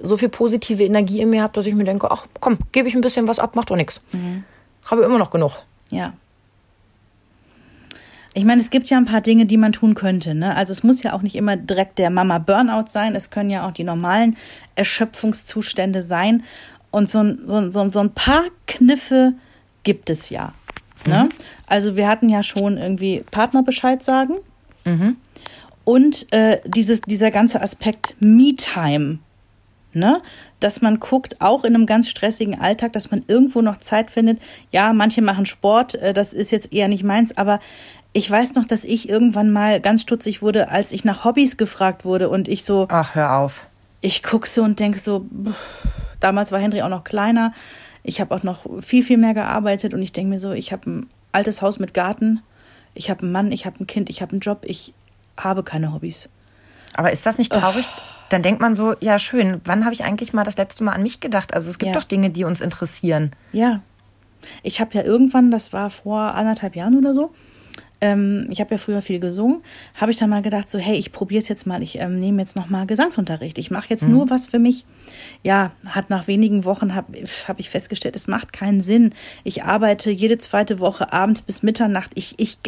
so viel positive Energie in mir habe, dass ich mir denke, ach komm, gebe ich ein bisschen was ab, macht doch nichts. Mhm. Habe immer noch genug. Ja. Ich meine, es gibt ja ein paar Dinge, die man tun könnte. Ne? Also es muss ja auch nicht immer direkt der Mama Burnout sein. Es können ja auch die normalen Erschöpfungszustände sein. Und so, so, so, so ein paar Kniffe gibt es ja. Ne? Also wir hatten ja schon irgendwie Partner Bescheid sagen. Und äh, dieses, dieser ganze Aspekt Me-Time. Ne? Dass man guckt, auch in einem ganz stressigen Alltag, dass man irgendwo noch Zeit findet. Ja, manche machen Sport, äh, das ist jetzt eher nicht meins, aber ich weiß noch, dass ich irgendwann mal ganz stutzig wurde, als ich nach Hobbys gefragt wurde und ich so, Ach, hör auf. ich gucke so und denke so, damals war Henry auch noch kleiner. Ich habe auch noch viel, viel mehr gearbeitet und ich denke mir so, ich habe ein altes Haus mit Garten, ich habe einen Mann, ich habe ein Kind, ich habe einen Job, ich habe keine Hobbys. Aber ist das nicht traurig? Dann denkt man so, ja schön, wann habe ich eigentlich mal das letzte Mal an mich gedacht? Also es gibt Ja. doch Dinge, die uns interessieren. Ja. Ich habe ja irgendwann, das war vor anderthalb Jahren oder so, ähm, ich habe ja früher viel gesungen, habe ich dann mal gedacht, so, hey, ich probiere es jetzt mal, ich ähm, nehme jetzt noch mal Gesangsunterricht. Ich mache jetzt nur was für mich. Ja, hat nach wenigen Wochen, habe hab ich festgestellt, es macht keinen Sinn. Ich arbeite jede zweite Woche abends bis Mitternacht. Ich, ich,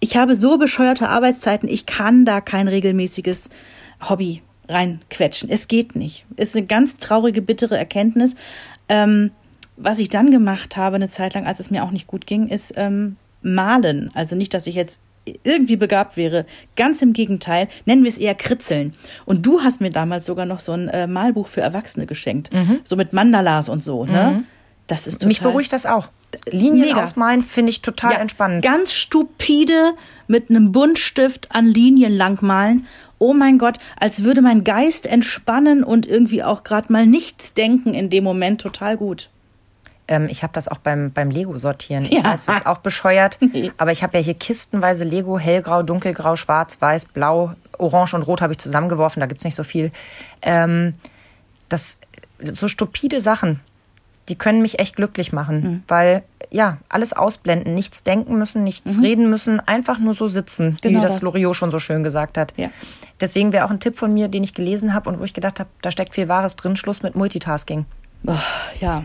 ich habe so bescheuerte Arbeitszeiten, ich kann da kein regelmäßiges Hobby reinquetschen. Es geht nicht. Ist eine ganz traurige, bittere Erkenntnis. Ähm, was ich dann gemacht habe, eine Zeit lang, als es mir auch nicht gut ging, ist ähm, malen. Also nicht, dass ich jetzt irgendwie begabt wäre. Ganz im Gegenteil, nennen wir es eher Kritzeln. Und du hast mir damals sogar noch so ein äh, Malbuch für Erwachsene geschenkt. So mit Mandalas und so, ne? Das ist total Mich beruhigt das auch. Linien Mega. ausmalen finde ich total ja, entspannend. Ganz stupide mit einem Buntstift an Linien langmalen. Oh mein Gott, als würde mein Geist entspannen und irgendwie auch gerade mal nichts denken in dem Moment total gut. Ähm, ich habe das auch beim, beim Lego sortieren. Ich Ja. das ist auch bescheuert. Aber ich habe ja hier kistenweise Lego, hellgrau, dunkelgrau, schwarz, weiß, blau, orange und rot habe ich zusammengeworfen. Da gibt's nicht so viel. Ähm, das, so stupide Sachen, die können mich echt glücklich machen. Mhm. Weil, ja, alles ausblenden, nichts denken müssen, nichts reden müssen, einfach nur so sitzen, Mhm. Genau wie das das. Loriot schon so schön gesagt hat. Ja. Deswegen wäre auch ein Tipp von mir, den ich gelesen habe und wo ich gedacht habe, da steckt viel Wahres drin, Schluss mit Multitasking. Boah, ja.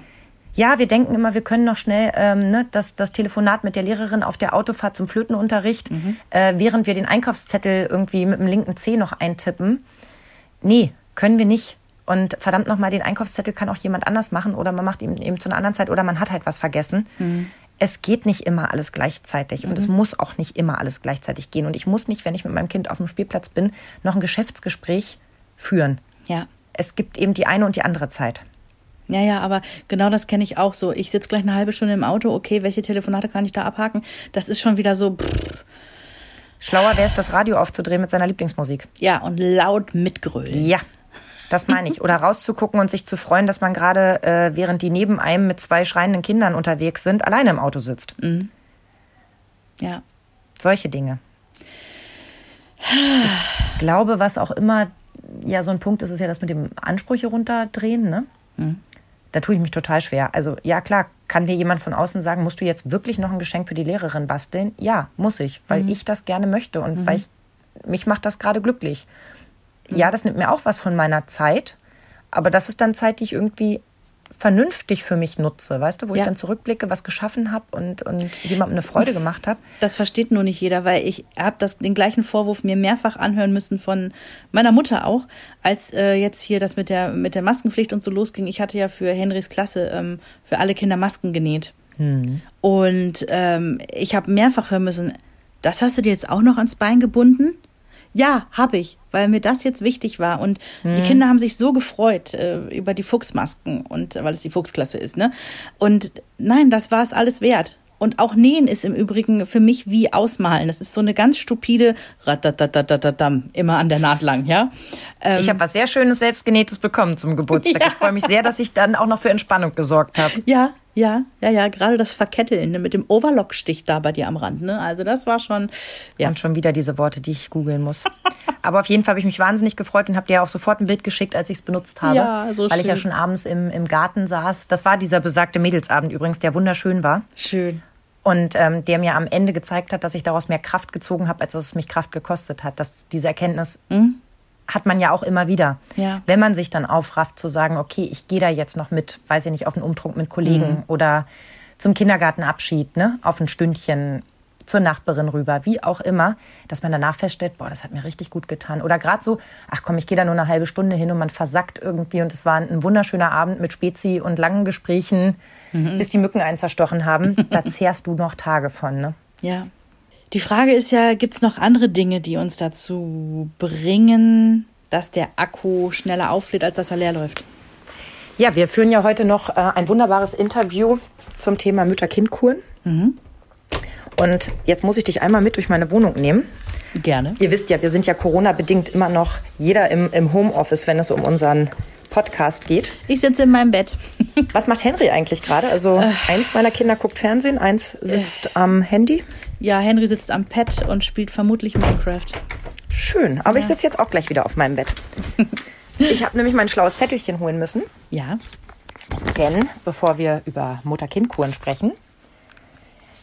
Ja, wir denken immer, wir können noch schnell ähm, ne, das, das Telefonat mit der Lehrerin auf der Autofahrt zum Flötenunterricht, äh, während wir den Einkaufszettel irgendwie mit dem linken C noch eintippen. Nee, können wir nicht. Und verdammt nochmal, den Einkaufszettel kann auch jemand anders machen oder man macht ihn eben zu einer anderen Zeit oder man hat halt was vergessen. Es geht nicht immer alles gleichzeitig und es muss auch nicht immer alles gleichzeitig gehen. Und ich muss nicht, wenn ich mit meinem Kind auf dem Spielplatz bin, noch ein Geschäftsgespräch führen. Ja. Es gibt eben die eine und die andere Zeit. Ja, ja, aber genau das kenne ich auch so. Ich sitze gleich eine halbe Stunde im Auto, okay, welche Telefonate kann ich da abhaken? Das ist schon wieder so, pff, Schlauer wäre es, das Radio aufzudrehen mit seiner Lieblingsmusik. ja, und laut mitgrölen. Ja, das meine ich. Oder rauszugucken und sich zu freuen, dass man gerade, äh, während die neben einem mit zwei schreienden Kindern unterwegs sind, alleine im Auto sitzt. Ja. Solche Dinge. Ich glaube, was auch immer ja so ein Punkt ist, ist ja das mit dem Ansprüche runterdrehen. Ne? Da tue ich mich total schwer. Also ja, klar, kann mir jemand von außen sagen, musst du jetzt wirklich noch ein Geschenk für die Lehrerin basteln? Ja, muss ich, weil ich das gerne möchte und weil ich, mich macht das gerade glücklich. Ja, das nimmt mir auch was von meiner Zeit, aber das ist dann Zeit, die ich irgendwie vernünftig für mich nutze, weißt du, wo Ja. ich dann zurückblicke, was geschaffen habe und, und jemandem eine Freude gemacht habe. Das versteht nur nicht jeder, weil ich habe das den gleichen Vorwurf mir mehrfach anhören müssen von meiner Mutter auch, als äh, jetzt hier das mit der mit der Maskenpflicht und so losging. Ich hatte ja für Henrys Klasse ähm, für alle Kinder Masken genäht und ähm, ich habe mehrfach hören müssen, das hast du dir jetzt auch noch ans Bein gebunden? Ja, habe ich, weil mir das jetzt wichtig war. Und die Kinder haben sich so gefreut äh, über die Fuchsmasken und weil es die Fuchsklasse ist, ne? Und nein, das war es alles wert. Und auch Nähen ist im Übrigen für mich wie Ausmalen. Das ist so eine ganz stupide Ratatatatatatam, immer an der Naht lang, ja? Ähm, Ich habe was sehr Schönes selbstgenähtes bekommen zum Geburtstag. Ich freue mich sehr, dass ich dann auch noch für Entspannung gesorgt habe. ja, ja, ja, ja, gerade das Verketteln ne, mit dem Overlock-Stich da bei dir am Rand, ne? Also das war schon, ja. Und schon wieder diese Worte, die ich googeln muss. Aber auf jeden Fall habe ich mich wahnsinnig gefreut und habe dir auch sofort ein Bild geschickt, als ich es benutzt habe. Ja, so weil ich ja schön. schon abends im, im Garten saß. Das war dieser besagte Mädelsabend übrigens, der wunderschön war. Schön. Und ähm, der mir am Ende gezeigt hat, dass ich daraus mehr Kraft gezogen habe, als dass es mich Kraft gekostet hat. Dass diese Erkenntnis hat man ja auch immer wieder. Ja. Wenn man sich dann aufrafft, zu sagen, okay, ich gehe da jetzt noch mit, weiß ich nicht, auf einen Umtrunk mit Kollegen oder zum Kindergartenabschied, ne, auf ein Stündchen zur Nachbarin rüber, wie auch immer, dass man danach feststellt, boah, das hat mir richtig gut getan. Oder gerade so, ach komm, ich gehe da nur eine halbe Stunde hin und man versackt irgendwie und es war ein wunderschöner Abend mit Spezi und langen Gesprächen, mhm. bis die Mücken einen zerstochen haben. da zehrst du noch Tage von, ne? Ja. Die Frage ist ja, gibt es noch andere Dinge, die uns dazu bringen, dass der Akku schneller auflädt, als dass er leer läuft? Ja, wir führen ja heute noch äh, ein wunderbares Interview zum Thema Mütter-Kind-Kuren. Mhm. Und jetzt muss ich dich einmal mit durch meine Wohnung nehmen. Gerne. Ihr wisst ja, wir sind ja Corona-bedingt immer noch jeder im, im Homeoffice, wenn es um unseren Podcast geht. Ich sitze in meinem Bett. Was macht Henry eigentlich gerade? Also äh. eins meiner Kinder guckt Fernsehen, eins sitzt äh. am Handy. Ja, Henry sitzt am Pad und spielt vermutlich Minecraft. Schön, aber ja. ich sitze jetzt auch gleich wieder auf meinem Bett. ich habe nämlich mein schlaues Zettelchen holen müssen. Ja. Denn bevor wir über Mutter-Kind-Kuren sprechen,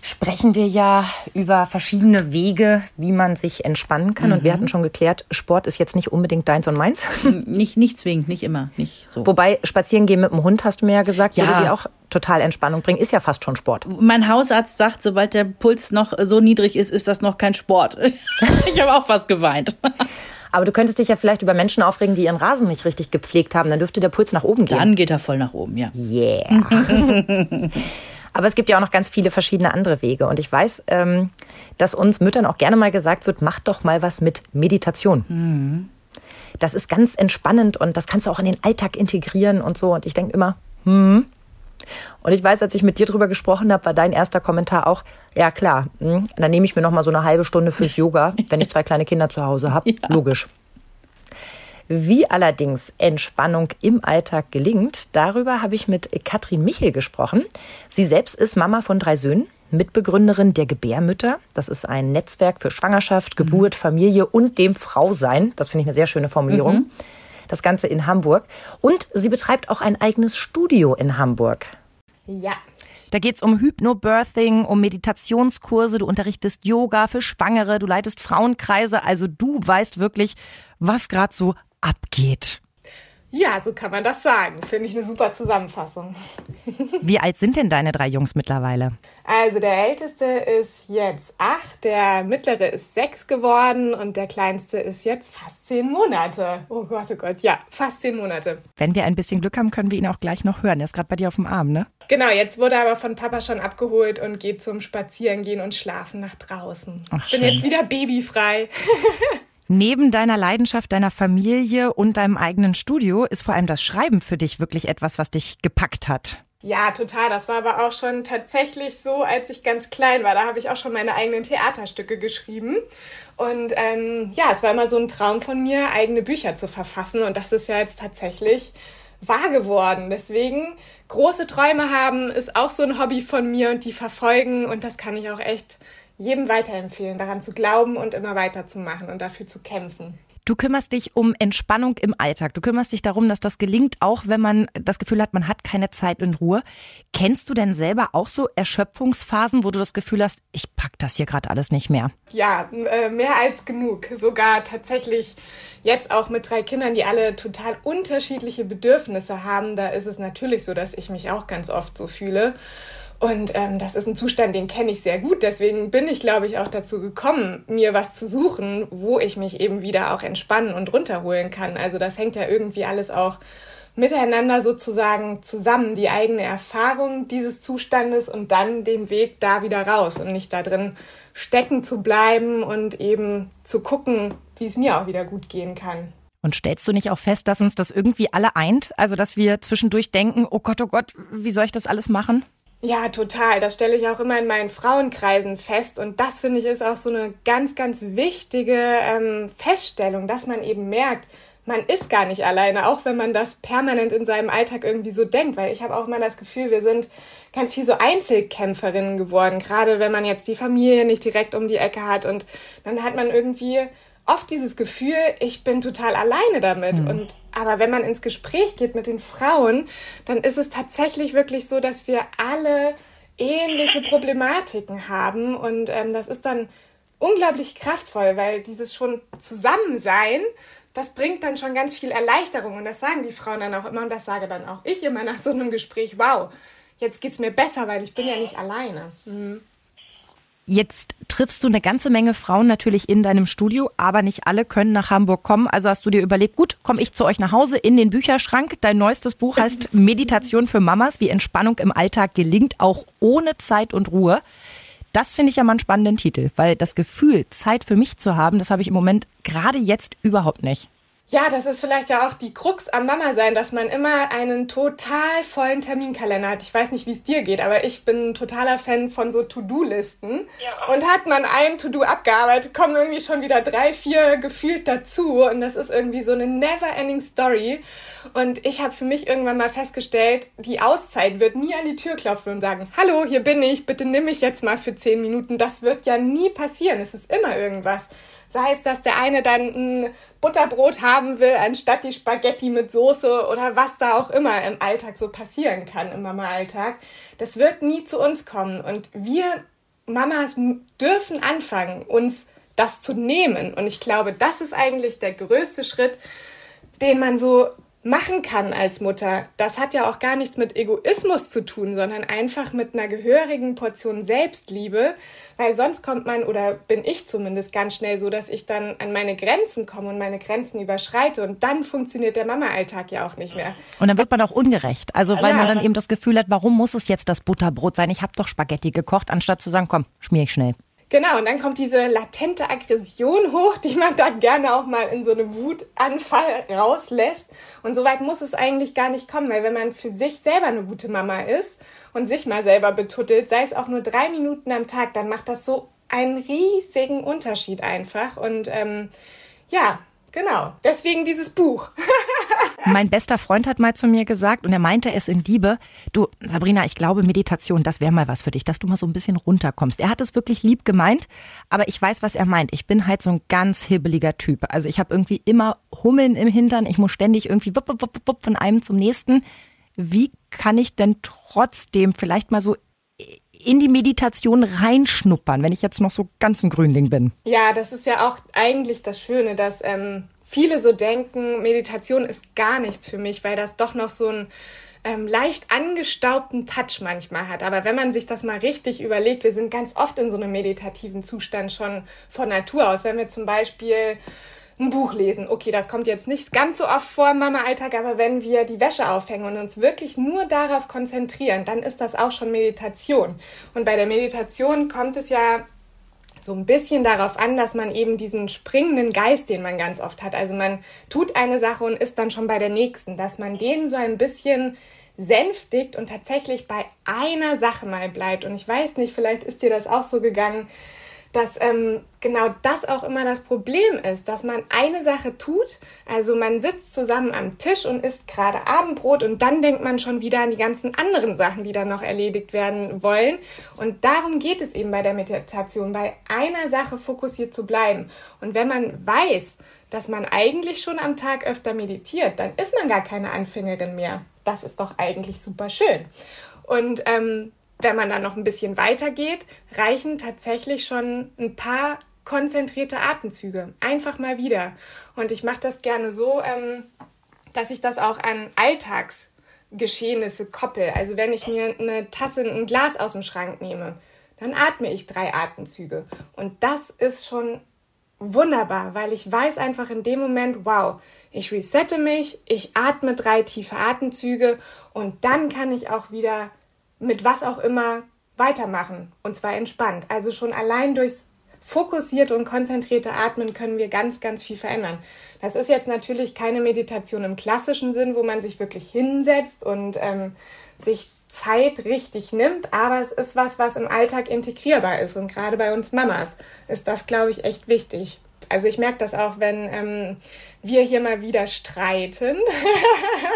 sprechen wir ja über verschiedene Wege, wie man sich entspannen kann. Mhm. Und wir mhm. hatten schon geklärt, Sport ist jetzt nicht unbedingt deins und meins. Nicht, nicht zwingend, nicht immer, nicht so. Wobei, spazieren gehen mit dem Hund, hast du mir ja gesagt, ja. würde dir auch total Entspannung bringen. Ist ja fast schon Sport. Mein Hausarzt sagt, sobald der Puls noch so niedrig ist, ist das noch kein Sport. ich habe auch fast geweint. Aber du könntest dich ja vielleicht über Menschen aufregen, die ihren Rasen nicht richtig gepflegt haben. Dann dürfte der Puls nach oben gehen. Dann geht er voll nach oben, ja. Yeah. Aber es gibt ja auch noch ganz viele verschiedene andere Wege. Und ich weiß, ähm, dass uns Müttern auch gerne mal gesagt wird, mach doch mal was mit Meditation. Mhm. Das ist ganz entspannend und das kannst du auch in den Alltag integrieren und so. Und ich denke immer, hm. Und ich weiß, als ich mit dir drüber gesprochen habe, war dein erster Kommentar auch, ja klar, hm, dann nehme ich mir noch mal so eine halbe Stunde fürs Yoga, wenn ich zwei kleine Kinder zu Hause habe. Ja. Logisch. Wie allerdings Entspannung im Alltag gelingt, darüber habe ich mit Katrin Michel gesprochen. Sie selbst ist Mama von drei Söhnen, Mitbegründerin der Gebärmütter. Das ist ein Netzwerk für Schwangerschaft, Geburt, mhm. Familie und dem Frausein. Das finde ich eine sehr schöne Formulierung. Mhm. Das Ganze in Hamburg. Und sie betreibt auch ein eigenes Studio in Hamburg. Ja, da geht es um Hypnobirthing, um Meditationskurse, du unterrichtest Yoga für Schwangere, du leitest Frauenkreise, also du weißt wirklich, was gerade so abgeht. Ja, so kann man das sagen. Finde ich eine super Zusammenfassung. Wie alt sind denn deine drei Jungs mittlerweile? Also der älteste ist jetzt acht, der mittlere ist sechs geworden und der kleinste ist jetzt fast zehn Monate. Oh Gott, oh Gott, ja, fast zehn Monate. Wenn wir ein bisschen Glück haben, können wir ihn auch gleich noch hören. Er ist gerade bei dir auf dem Arm, ne? Genau, jetzt wurde er aber von Papa schon abgeholt und geht zum Spazierengehen und Schlafen nach draußen. Ach, Bin jetzt wieder babyfrei. Neben deiner Leidenschaft, deiner Familie und deinem eigenen Studio ist vor allem das Schreiben für dich wirklich etwas, was dich gepackt hat. Ja, total. Das war aber auch schon tatsächlich so, als ich ganz klein war. Da habe ich auch schon meine eigenen Theaterstücke geschrieben. Und ähm, ja, es war immer so ein Traum von mir, eigene Bücher zu verfassen. Und das ist ja jetzt tatsächlich wahr geworden. Deswegen große Träume haben ist auch so ein Hobby von mir und die verfolgen. Und das kann ich auch echt jedem weiterempfehlen, daran zu glauben und immer weiterzumachen und dafür zu kämpfen. Du kümmerst dich um Entspannung im Alltag. Du kümmerst dich darum, dass das gelingt, auch wenn man das Gefühl hat, man hat keine Zeit in Ruhe. Kennst du denn selber auch so Erschöpfungsphasen, wo du das Gefühl hast, ich pack das hier gerade alles nicht mehr? Ja, äh, mehr als genug. Sogar tatsächlich jetzt auch mit drei Kindern, die alle total unterschiedliche Bedürfnisse haben. Da ist es natürlich so, dass ich mich auch ganz oft so fühle. Und ähm, das ist ein Zustand, den kenne ich sehr gut. Deswegen bin ich, glaube ich, auch dazu gekommen, mir was zu suchen, wo ich mich eben wieder auch entspannen und runterholen kann. Also das hängt ja irgendwie alles auch miteinander sozusagen zusammen, die eigene Erfahrung dieses Zustandes und dann den Weg da wieder raus und nicht da drin stecken zu bleiben und eben zu gucken, wie es mir auch wieder gut gehen kann. Und stellst du nicht auch fest, dass uns das irgendwie alle eint? Also, dass wir zwischendurch denken, oh Gott, oh Gott, wie soll ich das alles machen? Ja, total. Das stelle ich auch immer in meinen Frauenkreisen fest. Und das finde ich ist auch so eine ganz, ganz wichtige ähm, Feststellung, dass man eben merkt, man ist gar nicht alleine, auch wenn man das permanent in seinem Alltag irgendwie so denkt. Weil ich habe auch immer das Gefühl, wir sind ganz viel so Einzelkämpferinnen geworden, gerade wenn man jetzt die Familie nicht direkt um die Ecke hat. Und dann hat man irgendwie oft dieses Gefühl, ich bin total alleine damit. Mhm. Und aber wenn man ins Gespräch geht mit den Frauen, dann ist es tatsächlich wirklich so, dass wir alle ähnliche Problematiken haben. Und ähm, das ist dann unglaublich kraftvoll, weil dieses schon Zusammensein, das bringt dann schon ganz viel Erleichterung. Und das sagen die Frauen dann auch immer. Und das sage dann auch ich immer nach so einem Gespräch, wow, jetzt geht's mir besser, weil ich bin ja nicht alleine. Mhm. Jetzt triffst du eine ganze Menge Frauen natürlich in deinem Studio, aber nicht alle können nach Hamburg kommen. Also hast du dir überlegt, gut, komme ich zu euch nach Hause in den Bücherschrank. Dein neuestes Buch heißt Meditation für Mamas, wie Entspannung im Alltag gelingt, auch ohne Zeit und Ruhe. Das finde ich ja mal einen spannenden Titel, weil das Gefühl, Zeit für mich zu haben, das habe ich im Moment gerade jetzt überhaupt nicht. Ja, das ist vielleicht ja auch die Krux am Mama sein, dass man immer einen total vollen Terminkalender hat. Ich weiß nicht, wie es dir geht, aber ich bin ein totaler Fan von so To-Do-Listen. Ja. Und hat man ein To-Do abgearbeitet, kommen irgendwie schon wieder drei, vier gefühlt dazu. Und das ist irgendwie so eine never-ending Story. Und ich habe für mich irgendwann mal festgestellt, die Auszeit wird nie an die Tür klopfen und sagen, hallo, hier bin ich, bitte nimm mich jetzt mal für zehn Minuten. Das wird ja nie passieren. Es ist immer irgendwas. Sei es, dass der eine dann ein Butterbrot haben will, anstatt die Spaghetti mit Soße oder was da auch immer im Alltag so passieren kann, im Mama-Alltag. Das wird nie zu uns kommen. Und wir Mamas dürfen anfangen, uns das zu nehmen. Und ich glaube, das ist eigentlich der größte Schritt, den man so machen kann als Mutter, das hat ja auch gar nichts mit Egoismus zu tun, sondern einfach mit einer gehörigen Portion Selbstliebe, weil sonst kommt man oder bin ich zumindest ganz schnell so, dass ich dann an meine Grenzen komme und meine Grenzen überschreite und dann funktioniert der Mama-Alltag ja auch nicht mehr. Und dann wird man auch ungerecht, also weil ja. man dann eben das Gefühl hat, warum muss es jetzt das Butterbrot sein? Ich habe doch Spaghetti gekocht, anstatt zu sagen, komm, schmier ich schnell. Genau, und dann kommt diese latente Aggression hoch, die man da gerne auch mal in so einem Wutanfall rauslässt. Und so weit muss es eigentlich gar nicht kommen, weil wenn man für sich selber eine gute Mama ist und sich mal selber betuttelt, sei es auch nur drei Minuten am Tag, dann macht das so einen riesigen Unterschied einfach. Und ähm, ja, genau, deswegen dieses Buch. Mein bester Freund hat mal zu mir gesagt, und er meinte es in Liebe, du, Sabrina, ich glaube, Meditation, das wäre mal was für dich, dass du mal so ein bisschen runterkommst. Er hat es wirklich lieb gemeint, aber ich weiß, was er meint. Ich bin halt so ein ganz hibbeliger Typ. Also ich habe irgendwie immer Hummeln im Hintern, ich muss ständig irgendwie wupp, wupp, wupp, wupp von einem zum nächsten. Wie kann ich denn trotzdem vielleicht mal so in die Meditation reinschnuppern, wenn ich jetzt noch so ganz ein Grünling bin? Ja, das ist ja auch eigentlich das Schöne, dass ähm, viele so denken, Meditation ist gar nichts für mich, weil das doch noch so einen ähm, leicht angestaubten Touch manchmal hat. Aber wenn man sich das mal richtig überlegt, wir sind ganz oft in so einem meditativen Zustand schon von Natur aus. Wenn wir zum Beispiel ein Buch lesen. Okay, das kommt jetzt nicht ganz so oft vor im Mama-Alltag, aber wenn wir die Wäsche aufhängen und uns wirklich nur darauf konzentrieren, dann ist das auch schon Meditation. Und bei der Meditation kommt es ja so ein bisschen darauf an, dass man eben diesen springenden Geist, den man ganz oft hat, also man tut eine Sache und ist dann schon bei der nächsten, dass man den so ein bisschen sänftigt und tatsächlich bei einer Sache mal bleibt. Und ich weiß nicht, vielleicht ist dir das auch so gegangen, dass ähm, genau das auch immer das Problem ist, dass man eine Sache tut, also man sitzt zusammen am Tisch und isst gerade Abendbrot und dann denkt man schon wieder an die ganzen anderen Sachen, die dann noch erledigt werden wollen. Und darum geht es eben bei der Meditation, bei einer Sache fokussiert zu bleiben. Und wenn man weiß, dass man eigentlich schon am Tag öfter meditiert, dann ist man gar keine Anfängerin mehr. Das ist doch eigentlich super schön. Und ähm, wenn man dann noch ein bisschen weiter geht, reichen tatsächlich schon ein paar konzentrierte Atemzüge. Einfach mal wieder. Und ich mache das gerne so, ähm, dass ich das auch an Alltagsgeschehnisse koppel. Also wenn ich mir eine Tasse, ein Glas aus dem Schrank nehme, dann atme ich drei Atemzüge. Und das ist schon wunderbar, weil ich weiß einfach in dem Moment, wow, ich resette mich, ich atme drei tiefe Atemzüge und dann kann ich auch wieder mit was auch immer weitermachen und zwar entspannt. Also schon allein durchs fokussierte und konzentrierte Atmen können wir ganz, ganz viel verändern. Das ist jetzt natürlich keine Meditation im klassischen Sinn, wo man sich wirklich hinsetzt und ähm, sich Zeit richtig nimmt, aber es ist was, was im Alltag integrierbar ist und gerade bei uns Mamas ist das, glaube ich, echt wichtig. Also ich merke das auch, wenn ähm, wir hier mal wieder streiten,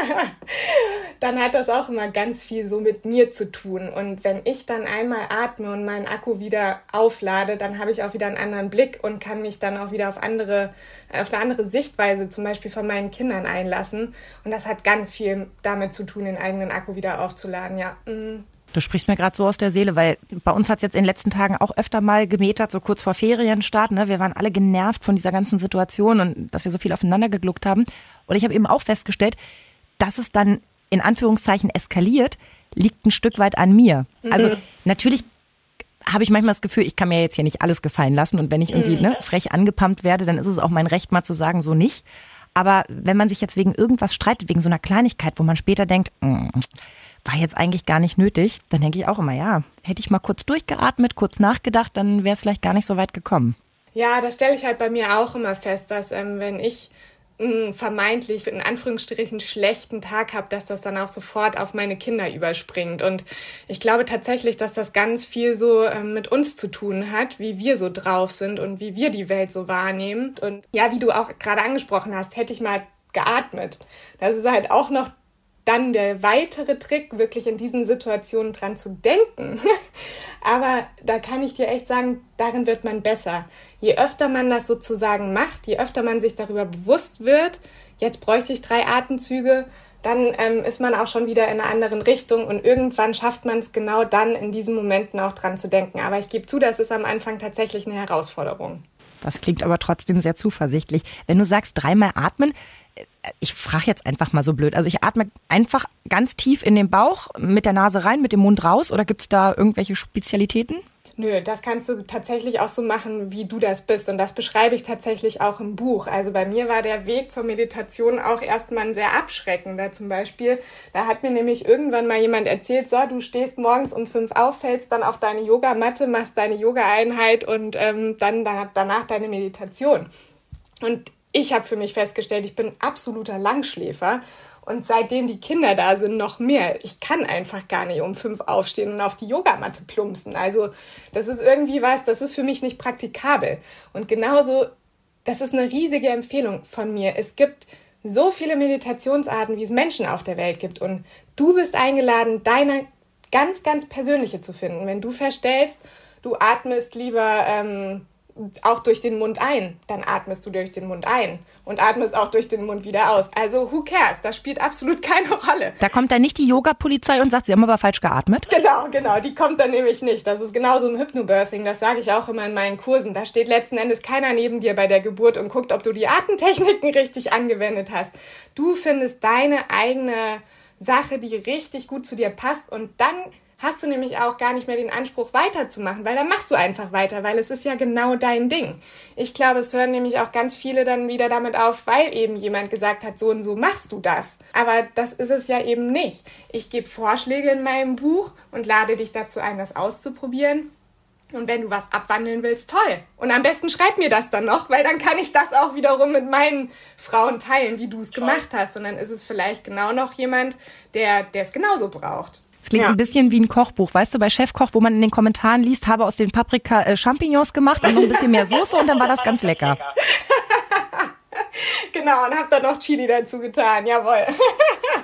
dann hat das auch immer ganz viel so mit mir zu tun. Und wenn ich dann einmal atme und meinen Akku wieder auflade, dann habe ich auch wieder einen anderen Blick und kann mich dann auch wieder auf andere, auf eine andere Sichtweise zum Beispiel von meinen Kindern einlassen. Und das hat ganz viel damit zu tun, den eigenen Akku wieder aufzuladen. Ja. Mhm. Du sprichst mir gerade so aus der Seele, weil bei uns hat es jetzt in den letzten Tagen auch öfter mal gemetert, so kurz vor Ferienstart. Ne? Wir waren alle genervt von dieser ganzen Situation und dass wir so viel aufeinander gegluckt haben. Und ich habe eben auch festgestellt, dass es dann in Anführungszeichen eskaliert, liegt ein Stück weit an mir. Also mhm. natürlich habe ich manchmal das Gefühl, ich kann mir jetzt hier nicht alles gefallen lassen. Und wenn ich irgendwie mhm. ne, frech angepumpt werde, dann ist es auch mein Recht, mal zu sagen, so nicht. Aber wenn man sich jetzt wegen irgendwas streitet, wegen so einer Kleinigkeit, wo man später denkt, mm, war jetzt eigentlich gar nicht nötig, dann denke ich auch immer, ja, hätte ich mal kurz durchgeatmet, kurz nachgedacht, dann wäre es vielleicht gar nicht so weit gekommen. Ja, das stelle ich halt bei mir auch immer fest, dass ähm, wenn ich einen vermeintlich in Anführungsstrichen schlechten Tag habe, dass das dann auch sofort auf meine Kinder überspringt. Und ich glaube tatsächlich, dass das ganz viel so ähm, mit uns zu tun hat, wie wir so drauf sind und wie wir die Welt so wahrnehmen. Und ja, wie du auch gerade angesprochen hast, hätte ich mal geatmet. Das ist halt auch noch dann der weitere Trick, wirklich in diesen Situationen dran zu denken. Aber da kann ich dir echt sagen, darin wird man besser. Je öfter man das sozusagen macht, je öfter man sich darüber bewusst wird, jetzt bräuchte ich drei Atemzüge, dann ähm, ist man auch schon wieder in einer anderen Richtung und irgendwann schafft man es genau dann in diesen Momenten auch dran zu denken. Aber ich gebe zu, das ist am Anfang tatsächlich eine Herausforderung. Das klingt aber trotzdem sehr zuversichtlich. Wenn du sagst, dreimal atmen, ich frage jetzt einfach mal so blöd. Also ich atme einfach ganz tief in den Bauch, mit der Nase rein, mit dem Mund raus oder gibt es da irgendwelche Spezialitäten? Nö, das kannst du tatsächlich auch so machen, wie du das bist. Und das beschreibe ich tatsächlich auch im Buch. Also bei mir war der Weg zur Meditation auch erstmal ein sehr abschreckender. Zum Beispiel, da hat mir nämlich irgendwann mal jemand erzählt, so, du stehst morgens um fünf auf, fällst dann auf deine Yogamatte, machst deine Yoga-Einheit und ähm, dann danach deine Meditation. Und ich habe für mich festgestellt, ich bin absoluter Langschläfer und seitdem die Kinder da sind, noch mehr. Ich kann einfach gar nicht um fünf aufstehen und auf die Yogamatte plumpsen. Also das ist irgendwie was, das ist für mich nicht praktikabel. Und genauso, das ist eine riesige Empfehlung von mir. Es gibt so viele Meditationsarten, wie es Menschen auf der Welt gibt. Und du bist eingeladen, deine ganz, ganz persönliche zu finden. Wenn du verstellst, du atmest lieber ähm, auch durch den Mund ein, dann atmest du durch den Mund ein und atmest auch durch den Mund wieder aus. Also who cares? Das spielt absolut keine Rolle. Da kommt dann nicht die Yoga-Polizei und sagt, sie haben aber falsch geatmet? Genau, genau, die kommt dann nämlich nicht. Das ist genauso im Hypnobirthing, das sage ich auch immer in meinen Kursen. Da steht letzten Endes keiner neben dir bei der Geburt und guckt, ob du die Atemtechniken richtig angewendet hast. Du findest deine eigene Sache, die richtig gut zu dir passt und dann hast du nämlich auch gar nicht mehr den Anspruch weiterzumachen, weil dann machst du einfach weiter, weil es ist ja genau dein Ding. Ich glaube, es hören nämlich auch ganz viele dann wieder damit auf, weil eben jemand gesagt hat, so und so machst du das. Aber das ist es ja eben nicht. Ich gebe Vorschläge in meinem Buch und lade dich dazu ein, das auszuprobieren. Und wenn du was abwandeln willst, toll. Und am besten schreib mir das dann noch, weil dann kann ich das auch wiederum mit meinen Frauen teilen, wie du es gemacht hast. Und dann ist es vielleicht genau noch jemand, der es genauso braucht. Es klingt ja. ein bisschen wie ein Kochbuch, weißt du, bei Chefkoch, wo man in den Kommentaren liest, habe aus den Paprika äh, Champignons gemacht und noch ein bisschen mehr Soße und dann war das ganz lecker. genau, und hab dann noch Chili dazu getan, jawohl.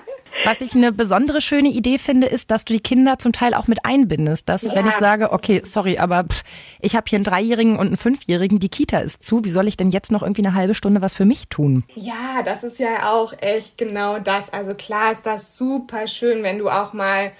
Was ich eine besondere schöne Idee finde, ist, dass du die Kinder zum Teil auch mit einbindest. Dass, ja. wenn ich sage, okay, sorry, aber pff, ich habe hier einen Dreijährigen und einen Fünfjährigen, die Kita ist zu, wie soll ich denn jetzt noch irgendwie eine halbe Stunde was für mich tun? Ja, das ist ja auch echt genau das. Also klar ist das super schön, wenn du auch mal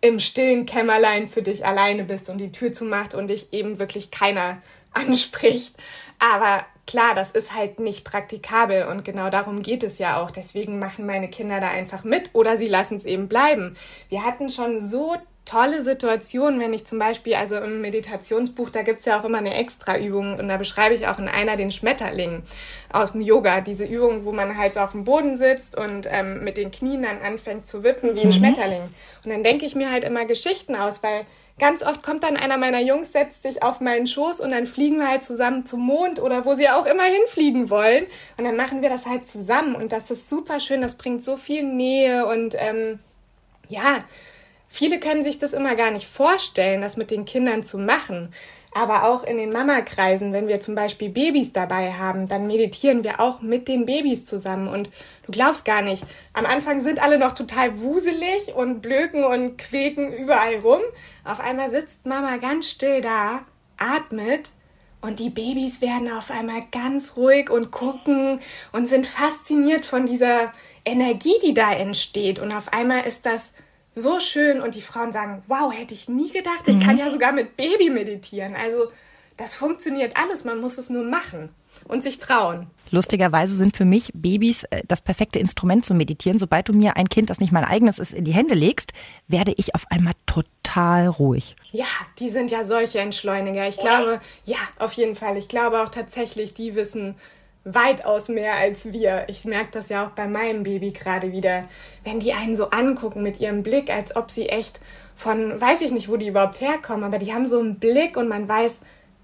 im stillen Kämmerlein für dich alleine bist und die Tür zumacht und dich eben wirklich keiner anspricht. Aber klar, das ist halt nicht praktikabel und genau darum geht es ja auch. Deswegen machen meine Kinder da einfach mit oder sie lassen es eben bleiben. Wir hatten schon so tolle Situationen, wenn ich zum Beispiel, also im Meditationsbuch, da gibt es ja auch immer eine Extra-Übung und da beschreibe ich auch in einer den Schmetterling aus dem Yoga. Diese Übung, wo man halt so auf dem Boden sitzt und ähm, mit den Knien dann anfängt zu wippen wie ein mhm. Schmetterling. Und dann denke ich mir halt immer Geschichten aus, weil ganz oft kommt dann einer meiner Jungs, setzt sich auf meinen Schoß und dann fliegen wir halt zusammen zum Mond oder wo sie auch immer hinfliegen wollen. Und dann machen wir das halt zusammen und das ist super schön, das bringt so viel Nähe und ähm, ja, viele können sich das immer gar nicht vorstellen, das mit den Kindern zu machen. Aber auch in den Mama-Kreisen, wenn wir zum Beispiel Babys dabei haben, dann meditieren wir auch mit den Babys zusammen. Und du glaubst gar nicht, am Anfang sind alle noch total wuselig und blöken und quäken überall rum. Auf einmal sitzt Mama ganz still da, atmet und die Babys werden auf einmal ganz ruhig und gucken und sind fasziniert von dieser Energie, die da entsteht. Und auf einmal ist das so schön und die Frauen sagen, wow, hätte ich nie gedacht, ich kann mhm. ja sogar mit Baby meditieren. Also das funktioniert alles, man muss es nur machen und sich trauen. Lustigerweise sind für mich Babys äh, das perfekte Instrument zu meditieren. Sobald du mir ein Kind, das nicht mein eigenes ist, in die Hände legst, werde ich auf einmal total ruhig. Ja, die sind ja solche Entschleuniger. Ich glaube, ja, auf jeden Fall. Ich glaube auch tatsächlich, die wissen weitaus mehr als wir. Ich merke das ja auch bei meinem Baby gerade wieder. Wenn die einen so angucken mit ihrem Blick, als ob sie echt von, weiß ich nicht, wo die überhaupt herkommen, aber die haben so einen Blick und man weiß,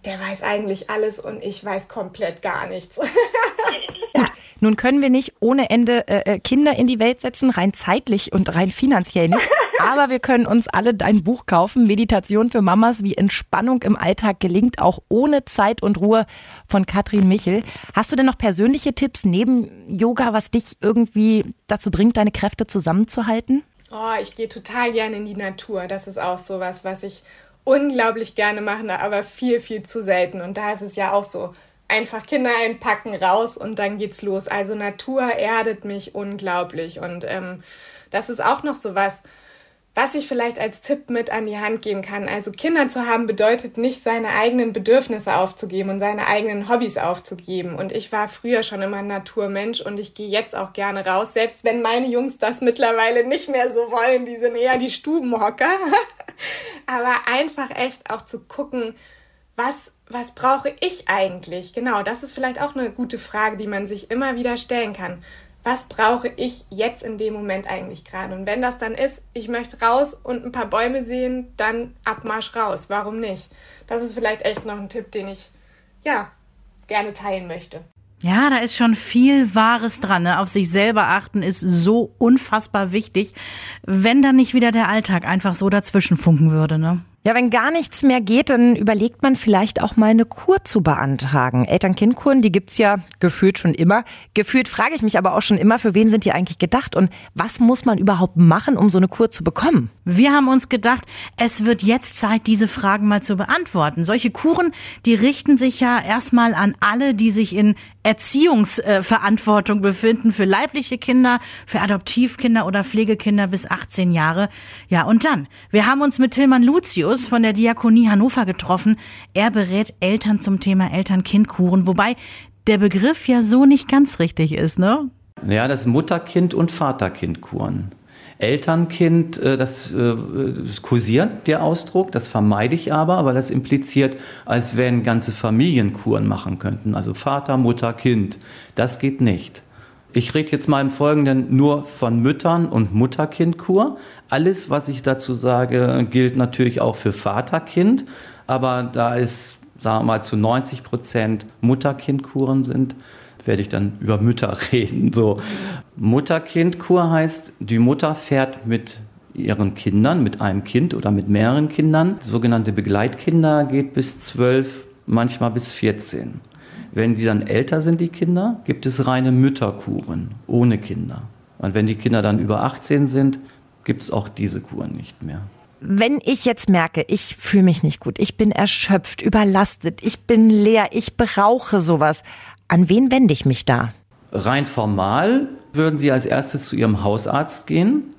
der weiß eigentlich alles und ich weiß komplett gar nichts. Gut, nun können wir nicht ohne Ende äh, äh, Kinder in die Welt setzen, rein zeitlich und rein finanziell nicht. Aber wir können uns alle dein Buch kaufen, Meditation für Mamas, wie Entspannung im Alltag gelingt, auch ohne Zeit und Ruhe von Katrin Michel. Hast du denn noch persönliche Tipps neben Yoga, was dich irgendwie dazu bringt, deine Kräfte zusammenzuhalten? Oh, ich gehe total gerne in die Natur. Das ist auch so was, was ich unglaublich gerne mache, aber viel, viel zu selten. Und da ist es ja auch so, einfach Kinder einpacken, raus und dann geht's los. Also Natur erdet mich unglaublich. Und ähm, das ist auch noch so was, was ich vielleicht als Tipp mit an die Hand geben kann. Also Kinder zu haben bedeutet nicht, seine eigenen Bedürfnisse aufzugeben und seine eigenen Hobbys aufzugeben. Und ich war früher schon immer ein Naturmensch und ich gehe jetzt auch gerne raus, selbst wenn meine Jungs das mittlerweile nicht mehr so wollen. Die sind eher die Stubenhocker. Aber einfach echt auch zu gucken, was was brauche ich eigentlich? Genau, das ist vielleicht auch eine gute Frage, die man sich immer wieder stellen kann. Was brauche ich jetzt in dem Moment eigentlich gerade? Und wenn das dann ist, ich möchte raus und ein paar Bäume sehen, dann Abmarsch raus. Warum nicht? Das ist vielleicht echt noch ein Tipp, den ich ja gerne teilen möchte. Ja, da ist schon viel Wahres dran. Ne? Auf sich selber achten ist so unfassbar wichtig, wenn dann nicht wieder der Alltag einfach so dazwischen funken würde. Ne? Ja, wenn gar nichts mehr geht, dann überlegt man vielleicht auch mal eine Kur zu beantragen. Eltern-Kind-Kuren, die gibt's ja gefühlt schon immer. Gefühlt frage ich mich aber auch schon immer, für wen sind die eigentlich gedacht und was muss man überhaupt machen, um so eine Kur zu bekommen? Wir haben uns gedacht, es wird jetzt Zeit, diese Fragen mal zu beantworten. Solche Kuren, die richten sich ja erstmal an alle, die sich in Erziehungsverantwortung befinden für leibliche Kinder, für Adoptivkinder oder Pflegekinder bis 18 Jahre. Ja, und dann, wir haben uns mit Tilman Lucius von der Diakonie Hannover getroffen. Er berät Eltern zum Thema Eltern-Kind-Kuren, wobei der Begriff ja so nicht ganz richtig ist, ne? Ja, das Mutter-Kind- und Vater-Kind-Kuren. Elternkind, äh, das, äh, das kursiert der Ausdruck, das vermeide ich aber, weil das impliziert, als wenn ganze Familienkuren machen könnten, also Vater, Mutter, Kind. Das geht nicht. Ich rede jetzt mal im Folgenden nur von Müttern und Mutter-Kind-Kur. Alles, was ich dazu sage, gilt natürlich auch für Vater-Kind, aber da es, sagen wir mal, zu 90 Prozent Mutter-Kind-Kuren sind, werde ich dann über Mütter reden. So. Mutter-Kind-Kur heißt, die Mutter fährt mit ihren Kindern, mit einem Kind oder mit mehreren Kindern. Sogenannte Begleitkinder geht bis zwölf, manchmal bis 14. Wenn die dann älter sind, die Kinder, gibt es reine Mütterkuren ohne Kinder. Und wenn die Kinder dann über 18 sind, gibt es auch diese Kuren nicht mehr. Wenn ich jetzt merke, ich fühle mich nicht gut, ich bin erschöpft, überlastet, ich bin leer, ich brauche sowas, an wen wende ich mich da? Rein formal würden Sie als erstes zu Ihrem Hausarzt gehen.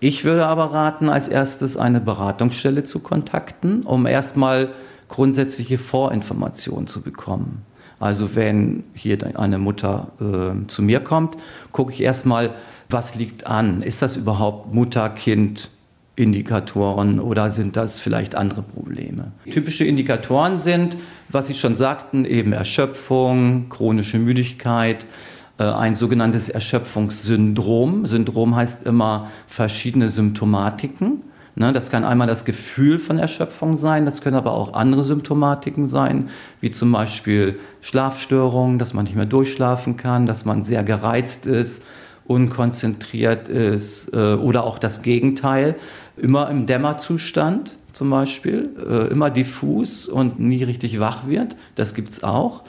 Ich würde aber raten, als erstes eine Beratungsstelle zu kontakten, um erstmal grundsätzliche Vorinformationen zu bekommen. Also wenn hier eine Mutter äh, zu mir kommt, gucke ich erstmal, was liegt an? Ist das überhaupt Mutter-Kind? Indikatoren oder sind das vielleicht andere Probleme? Typische Indikatoren sind, was Sie schon sagten, eben Erschöpfung, chronische Müdigkeit, äh, ein sogenanntes Erschöpfungssyndrom. Syndrom heißt immer verschiedene Symptomatiken. Ne, das kann einmal das Gefühl von Erschöpfung sein, das können aber auch andere Symptomatiken sein, wie zum Beispiel Schlafstörungen, dass man nicht mehr durchschlafen kann, dass man sehr gereizt ist, unkonzentriert ist äh, oder auch das Gegenteil, immer im Dämmerzustand zum Beispiel, äh, immer diffus und nie richtig wach wird. Das gibt es auch.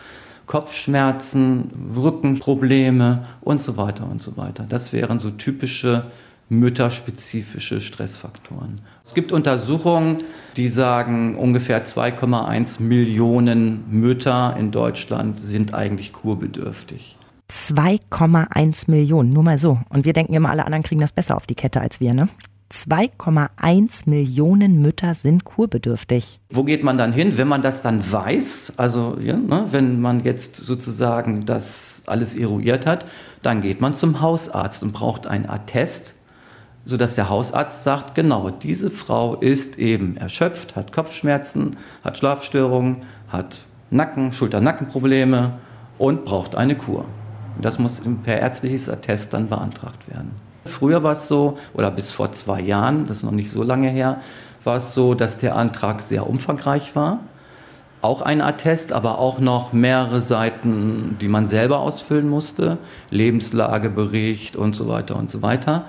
Kopfschmerzen, Rückenprobleme und so weiter und so weiter. Das wären so typische mütterspezifische Stressfaktoren. Es gibt Untersuchungen, die sagen, ungefähr 2,1 Millionen Mütter in Deutschland sind eigentlich kurbedürftig. 2,1 Millionen, nur mal so. Und wir denken immer, alle anderen kriegen das besser auf die Kette als wir, ne? 2,1 Millionen Mütter sind kurbedürftig. Wo geht man dann hin, wenn man das dann weiß? Also, ja, ne, wenn man jetzt sozusagen das alles eruiert hat, dann geht man zum Hausarzt und braucht einen Attest sodass der Hausarzt sagt, genau, diese Frau ist eben erschöpft, hat Kopfschmerzen, hat Schlafstörungen, hat Nacken, Schulter-Nackenprobleme und braucht eine Kur. Das muss per ärztliches Attest dann beantragt werden. Früher war es so, oder bis vor zwei Jahren, das ist noch nicht so lange her, war es so, dass der Antrag sehr umfangreich war. Auch ein Attest, aber auch noch mehrere Seiten, die man selber ausfüllen musste. Lebenslagebericht und so weiter und so weiter.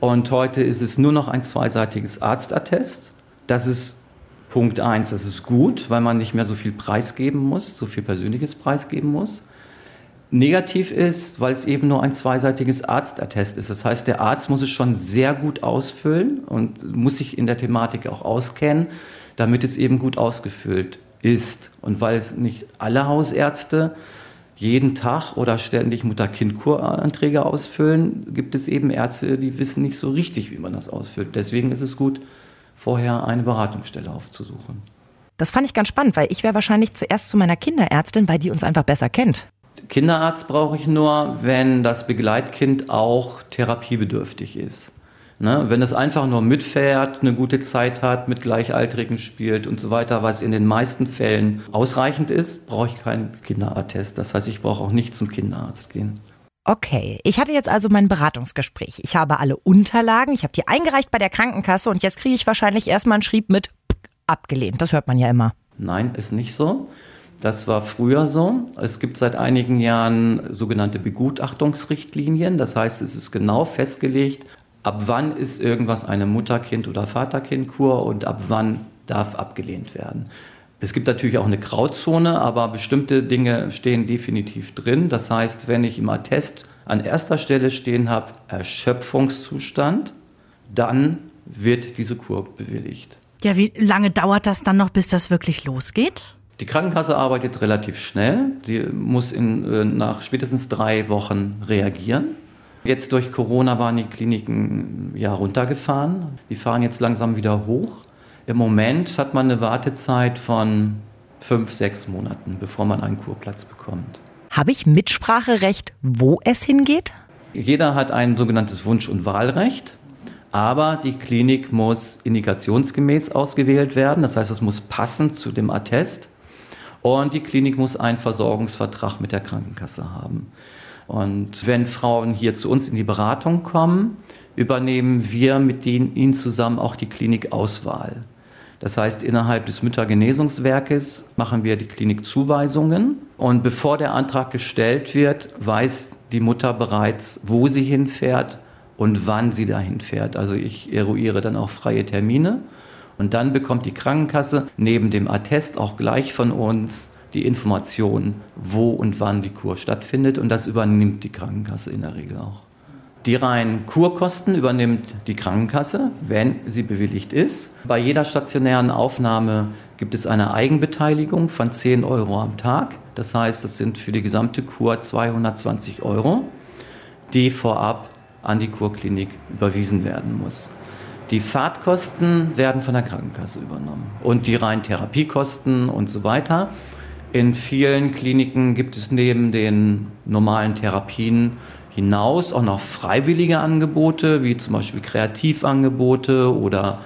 Und heute ist es nur noch ein zweiseitiges Arztattest. Das ist Punkt eins, das ist gut, weil man nicht mehr so viel preisgeben muss, so viel persönliches preisgeben muss. Negativ ist, weil es eben nur ein zweiseitiges Arztattest ist. Das heißt, der Arzt muss es schon sehr gut ausfüllen und muss sich in der Thematik auch auskennen, damit es eben gut ausgefüllt ist. Und weil es nicht alle Hausärzte jeden Tag oder ständig Mutter-Kind-Kuranträge ausfüllen, gibt es eben Ärzte, die wissen nicht so richtig, wie man das ausfüllt. Deswegen ist es gut, vorher eine Beratungsstelle aufzusuchen. Das fand ich ganz spannend, weil ich wäre wahrscheinlich zuerst zu meiner Kinderärztin, weil die uns einfach besser kennt. Kinderarzt brauche ich nur, wenn das Begleitkind auch therapiebedürftig ist. Ne? Wenn es einfach nur mitfährt, eine gute Zeit hat, mit Gleichaltrigen spielt und so weiter, was in den meisten Fällen ausreichend ist, brauche ich keinen Kinderattest. Das heißt, ich brauche auch nicht zum Kinderarzt gehen. Okay, ich hatte jetzt also mein Beratungsgespräch. Ich habe alle Unterlagen, ich habe die eingereicht bei der Krankenkasse und jetzt kriege ich wahrscheinlich erstmal einen Schrieb mit abgelehnt. Das hört man ja immer. Nein, ist nicht so. Das war früher so. Es gibt seit einigen Jahren sogenannte Begutachtungsrichtlinien. Das heißt, es ist genau festgelegt, ab wann ist irgendwas eine Mutter-Kind- oder Vater-Kind-Kur und ab wann darf abgelehnt werden. Es gibt natürlich auch eine Grauzone, aber bestimmte Dinge stehen definitiv drin. Das heißt, wenn ich im Attest an erster Stelle stehen habe, Erschöpfungszustand, dann wird diese Kur bewilligt. Ja, wie lange dauert das dann noch, bis das wirklich losgeht? Die Krankenkasse arbeitet relativ schnell. Sie muss in, äh, nach spätestens drei Wochen reagieren. Jetzt durch Corona waren die Kliniken ja runtergefahren. Die fahren jetzt langsam wieder hoch. Im Moment hat man eine Wartezeit von fünf, sechs Monaten, bevor man einen Kurplatz bekommt. Habe ich Mitspracherecht, wo es hingeht? Jeder hat ein sogenanntes Wunsch- und Wahlrecht. Aber die Klinik muss indikationsgemäß ausgewählt werden. Das heißt, es muss passen zu dem Attest. Und die Klinik muss einen Versorgungsvertrag mit der Krankenkasse haben. Und wenn Frauen hier zu uns in die Beratung kommen, übernehmen wir mit denen, ihnen zusammen auch die Klinikauswahl. Das heißt, innerhalb des Müttergenesungswerkes machen wir die Klinikzuweisungen. Und bevor der Antrag gestellt wird, weiß die Mutter bereits, wo sie hinfährt und wann sie dahin fährt. Also ich eruiere dann auch freie Termine. Und dann bekommt die Krankenkasse neben dem Attest auch gleich von uns die Information, wo und wann die Kur stattfindet. Und das übernimmt die Krankenkasse in der Regel auch. Die reinen Kurkosten übernimmt die Krankenkasse, wenn sie bewilligt ist. Bei jeder stationären Aufnahme gibt es eine Eigenbeteiligung von 10 Euro am Tag. Das heißt, das sind für die gesamte Kur 220 Euro, die vorab an die Kurklinik überwiesen werden muss. Die Fahrtkosten werden von der Krankenkasse übernommen und die reinen Therapiekosten und so weiter. In vielen Kliniken gibt es neben den normalen Therapien hinaus auch noch freiwillige Angebote, wie zum Beispiel Kreativangebote oder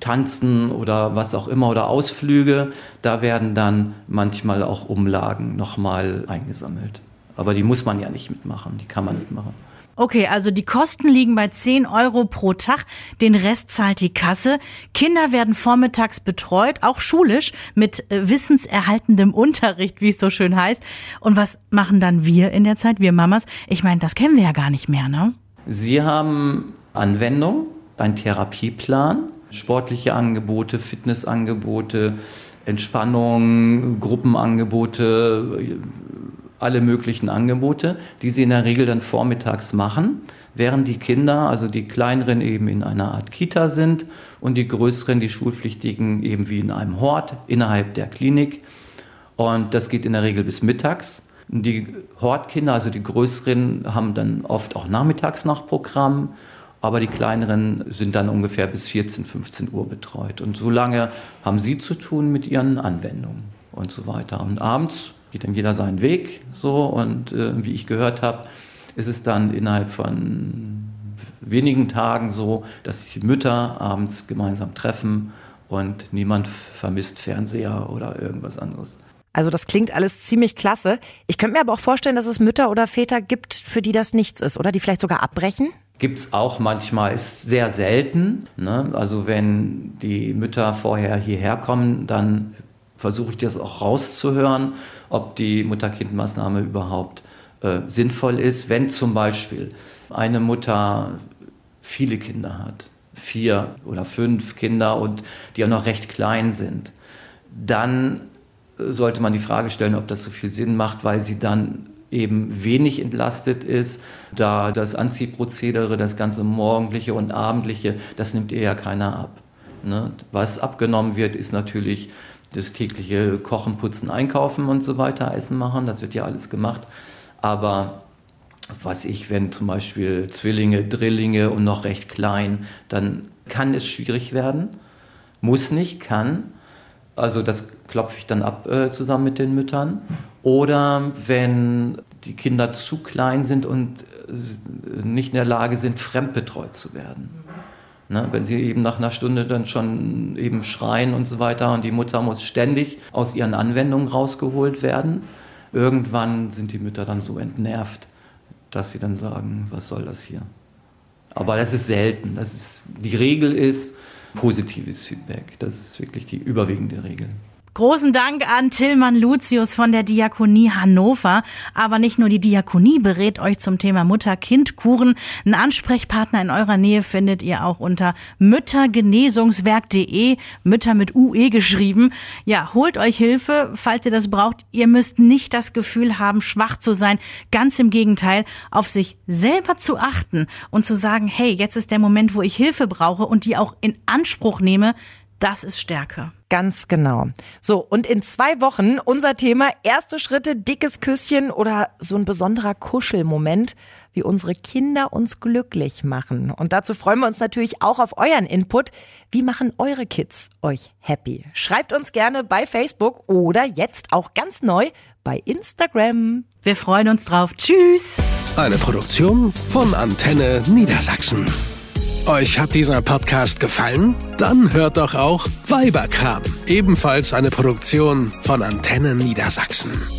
Tanzen oder was auch immer oder Ausflüge. Da werden dann manchmal auch Umlagen nochmal eingesammelt. Aber die muss man ja nicht mitmachen, die kann man mitmachen. Okay, also die Kosten liegen bei 10 Euro pro Tag, den Rest zahlt die Kasse. Kinder werden vormittags betreut, auch schulisch, mit äh, wissenserhaltendem Unterricht, wie es so schön heißt. Und was machen dann wir in der Zeit, wir Mamas? Ich meine, das kennen wir ja gar nicht mehr, ne? Sie haben Anwendung, einen Therapieplan, sportliche Angebote, Fitnessangebote, Entspannung, Gruppenangebote, alle möglichen Angebote, die sie in der Regel dann vormittags machen, während die Kinder, also die kleineren eben in einer Art Kita sind und die größeren, die Schulpflichtigen eben wie in einem Hort innerhalb der Klinik. Und das geht in der Regel bis mittags. Die Hortkinder, also die größeren, haben dann oft auch nachmittags noch Programm, aber die kleineren sind dann ungefähr bis 14, 15 Uhr betreut. Und so lange haben sie zu tun mit ihren Anwendungen und so weiter. Und abends geht dann jeder seinen Weg so und äh, wie ich gehört habe, ist es dann innerhalb von wenigen Tagen so, dass sich Mütter abends gemeinsam treffen und niemand vermisst Fernseher oder irgendwas anderes. Also das klingt alles ziemlich klasse. Ich könnte mir aber auch vorstellen, dass es Mütter oder Väter gibt, für die das nichts ist, oder die vielleicht sogar abbrechen. Gibt es auch manchmal, ist sehr selten. Ne? Also wenn die Mütter vorher hierher kommen, dann versuche ich das auch rauszuhören, ob die Mutter-Kind-Maßnahme überhaupt äh, sinnvoll ist. Wenn zum Beispiel eine Mutter viele Kinder hat, vier oder fünf Kinder und die auch noch recht klein sind, dann äh, sollte man die Frage stellen, ob das so viel Sinn macht, weil sie dann eben wenig entlastet ist, da das Anziehprozedere, das ganze morgendliche und abendliche, das nimmt ihr ja keiner ab. Ne? Was abgenommen wird, ist natürlich das tägliche Kochen, Putzen, Einkaufen und so weiter, Essen machen, das wird ja alles gemacht. Aber was ich, wenn zum Beispiel Zwillinge, Drillinge und noch recht klein, dann kann es schwierig werden. Muss nicht, kann. Also das klopfe ich dann ab äh, zusammen mit den Müttern. Oder wenn die Kinder zu klein sind und äh, nicht in der Lage sind, fremdbetreut zu werden. Ne, wenn sie eben nach einer Stunde dann schon eben schreien und so weiter und die Mutter muss ständig aus ihren Anwendungen rausgeholt werden, irgendwann sind die Mütter dann so entnervt, dass sie dann sagen, was soll das hier? Aber das ist selten. Das ist, die Regel ist positives Feedback. Das ist wirklich die überwiegende Regel. Großen Dank an Tillmann Lucius von der Diakonie Hannover. Aber nicht nur die Diakonie berät euch zum Thema Mutter-Kind-Kuren. Einen Ansprechpartner in eurer Nähe findet ihr auch unter müttergenesungswerk.de. Mütter mit UE geschrieben. Ja, holt euch Hilfe, falls ihr das braucht. Ihr müsst nicht das Gefühl haben, schwach zu sein. Ganz im Gegenteil, auf sich selber zu achten und zu sagen, hey, jetzt ist der Moment, wo ich Hilfe brauche und die auch in Anspruch nehme. Das ist Stärke. Ganz genau. So, und in zwei Wochen unser Thema erste Schritte, dickes Küsschen oder so ein besonderer Kuschelmoment, wie unsere Kinder uns glücklich machen. Und dazu freuen wir uns natürlich auch auf euren Input. Wie machen eure Kids euch happy? Schreibt uns gerne bei Facebook oder jetzt auch ganz neu bei Instagram. Wir freuen uns drauf. Tschüss. Eine Produktion von Antenne Niedersachsen. Euch hat dieser Podcast gefallen? Dann hört doch auch Weiberkram, ebenfalls eine Produktion von Antenne Niedersachsen.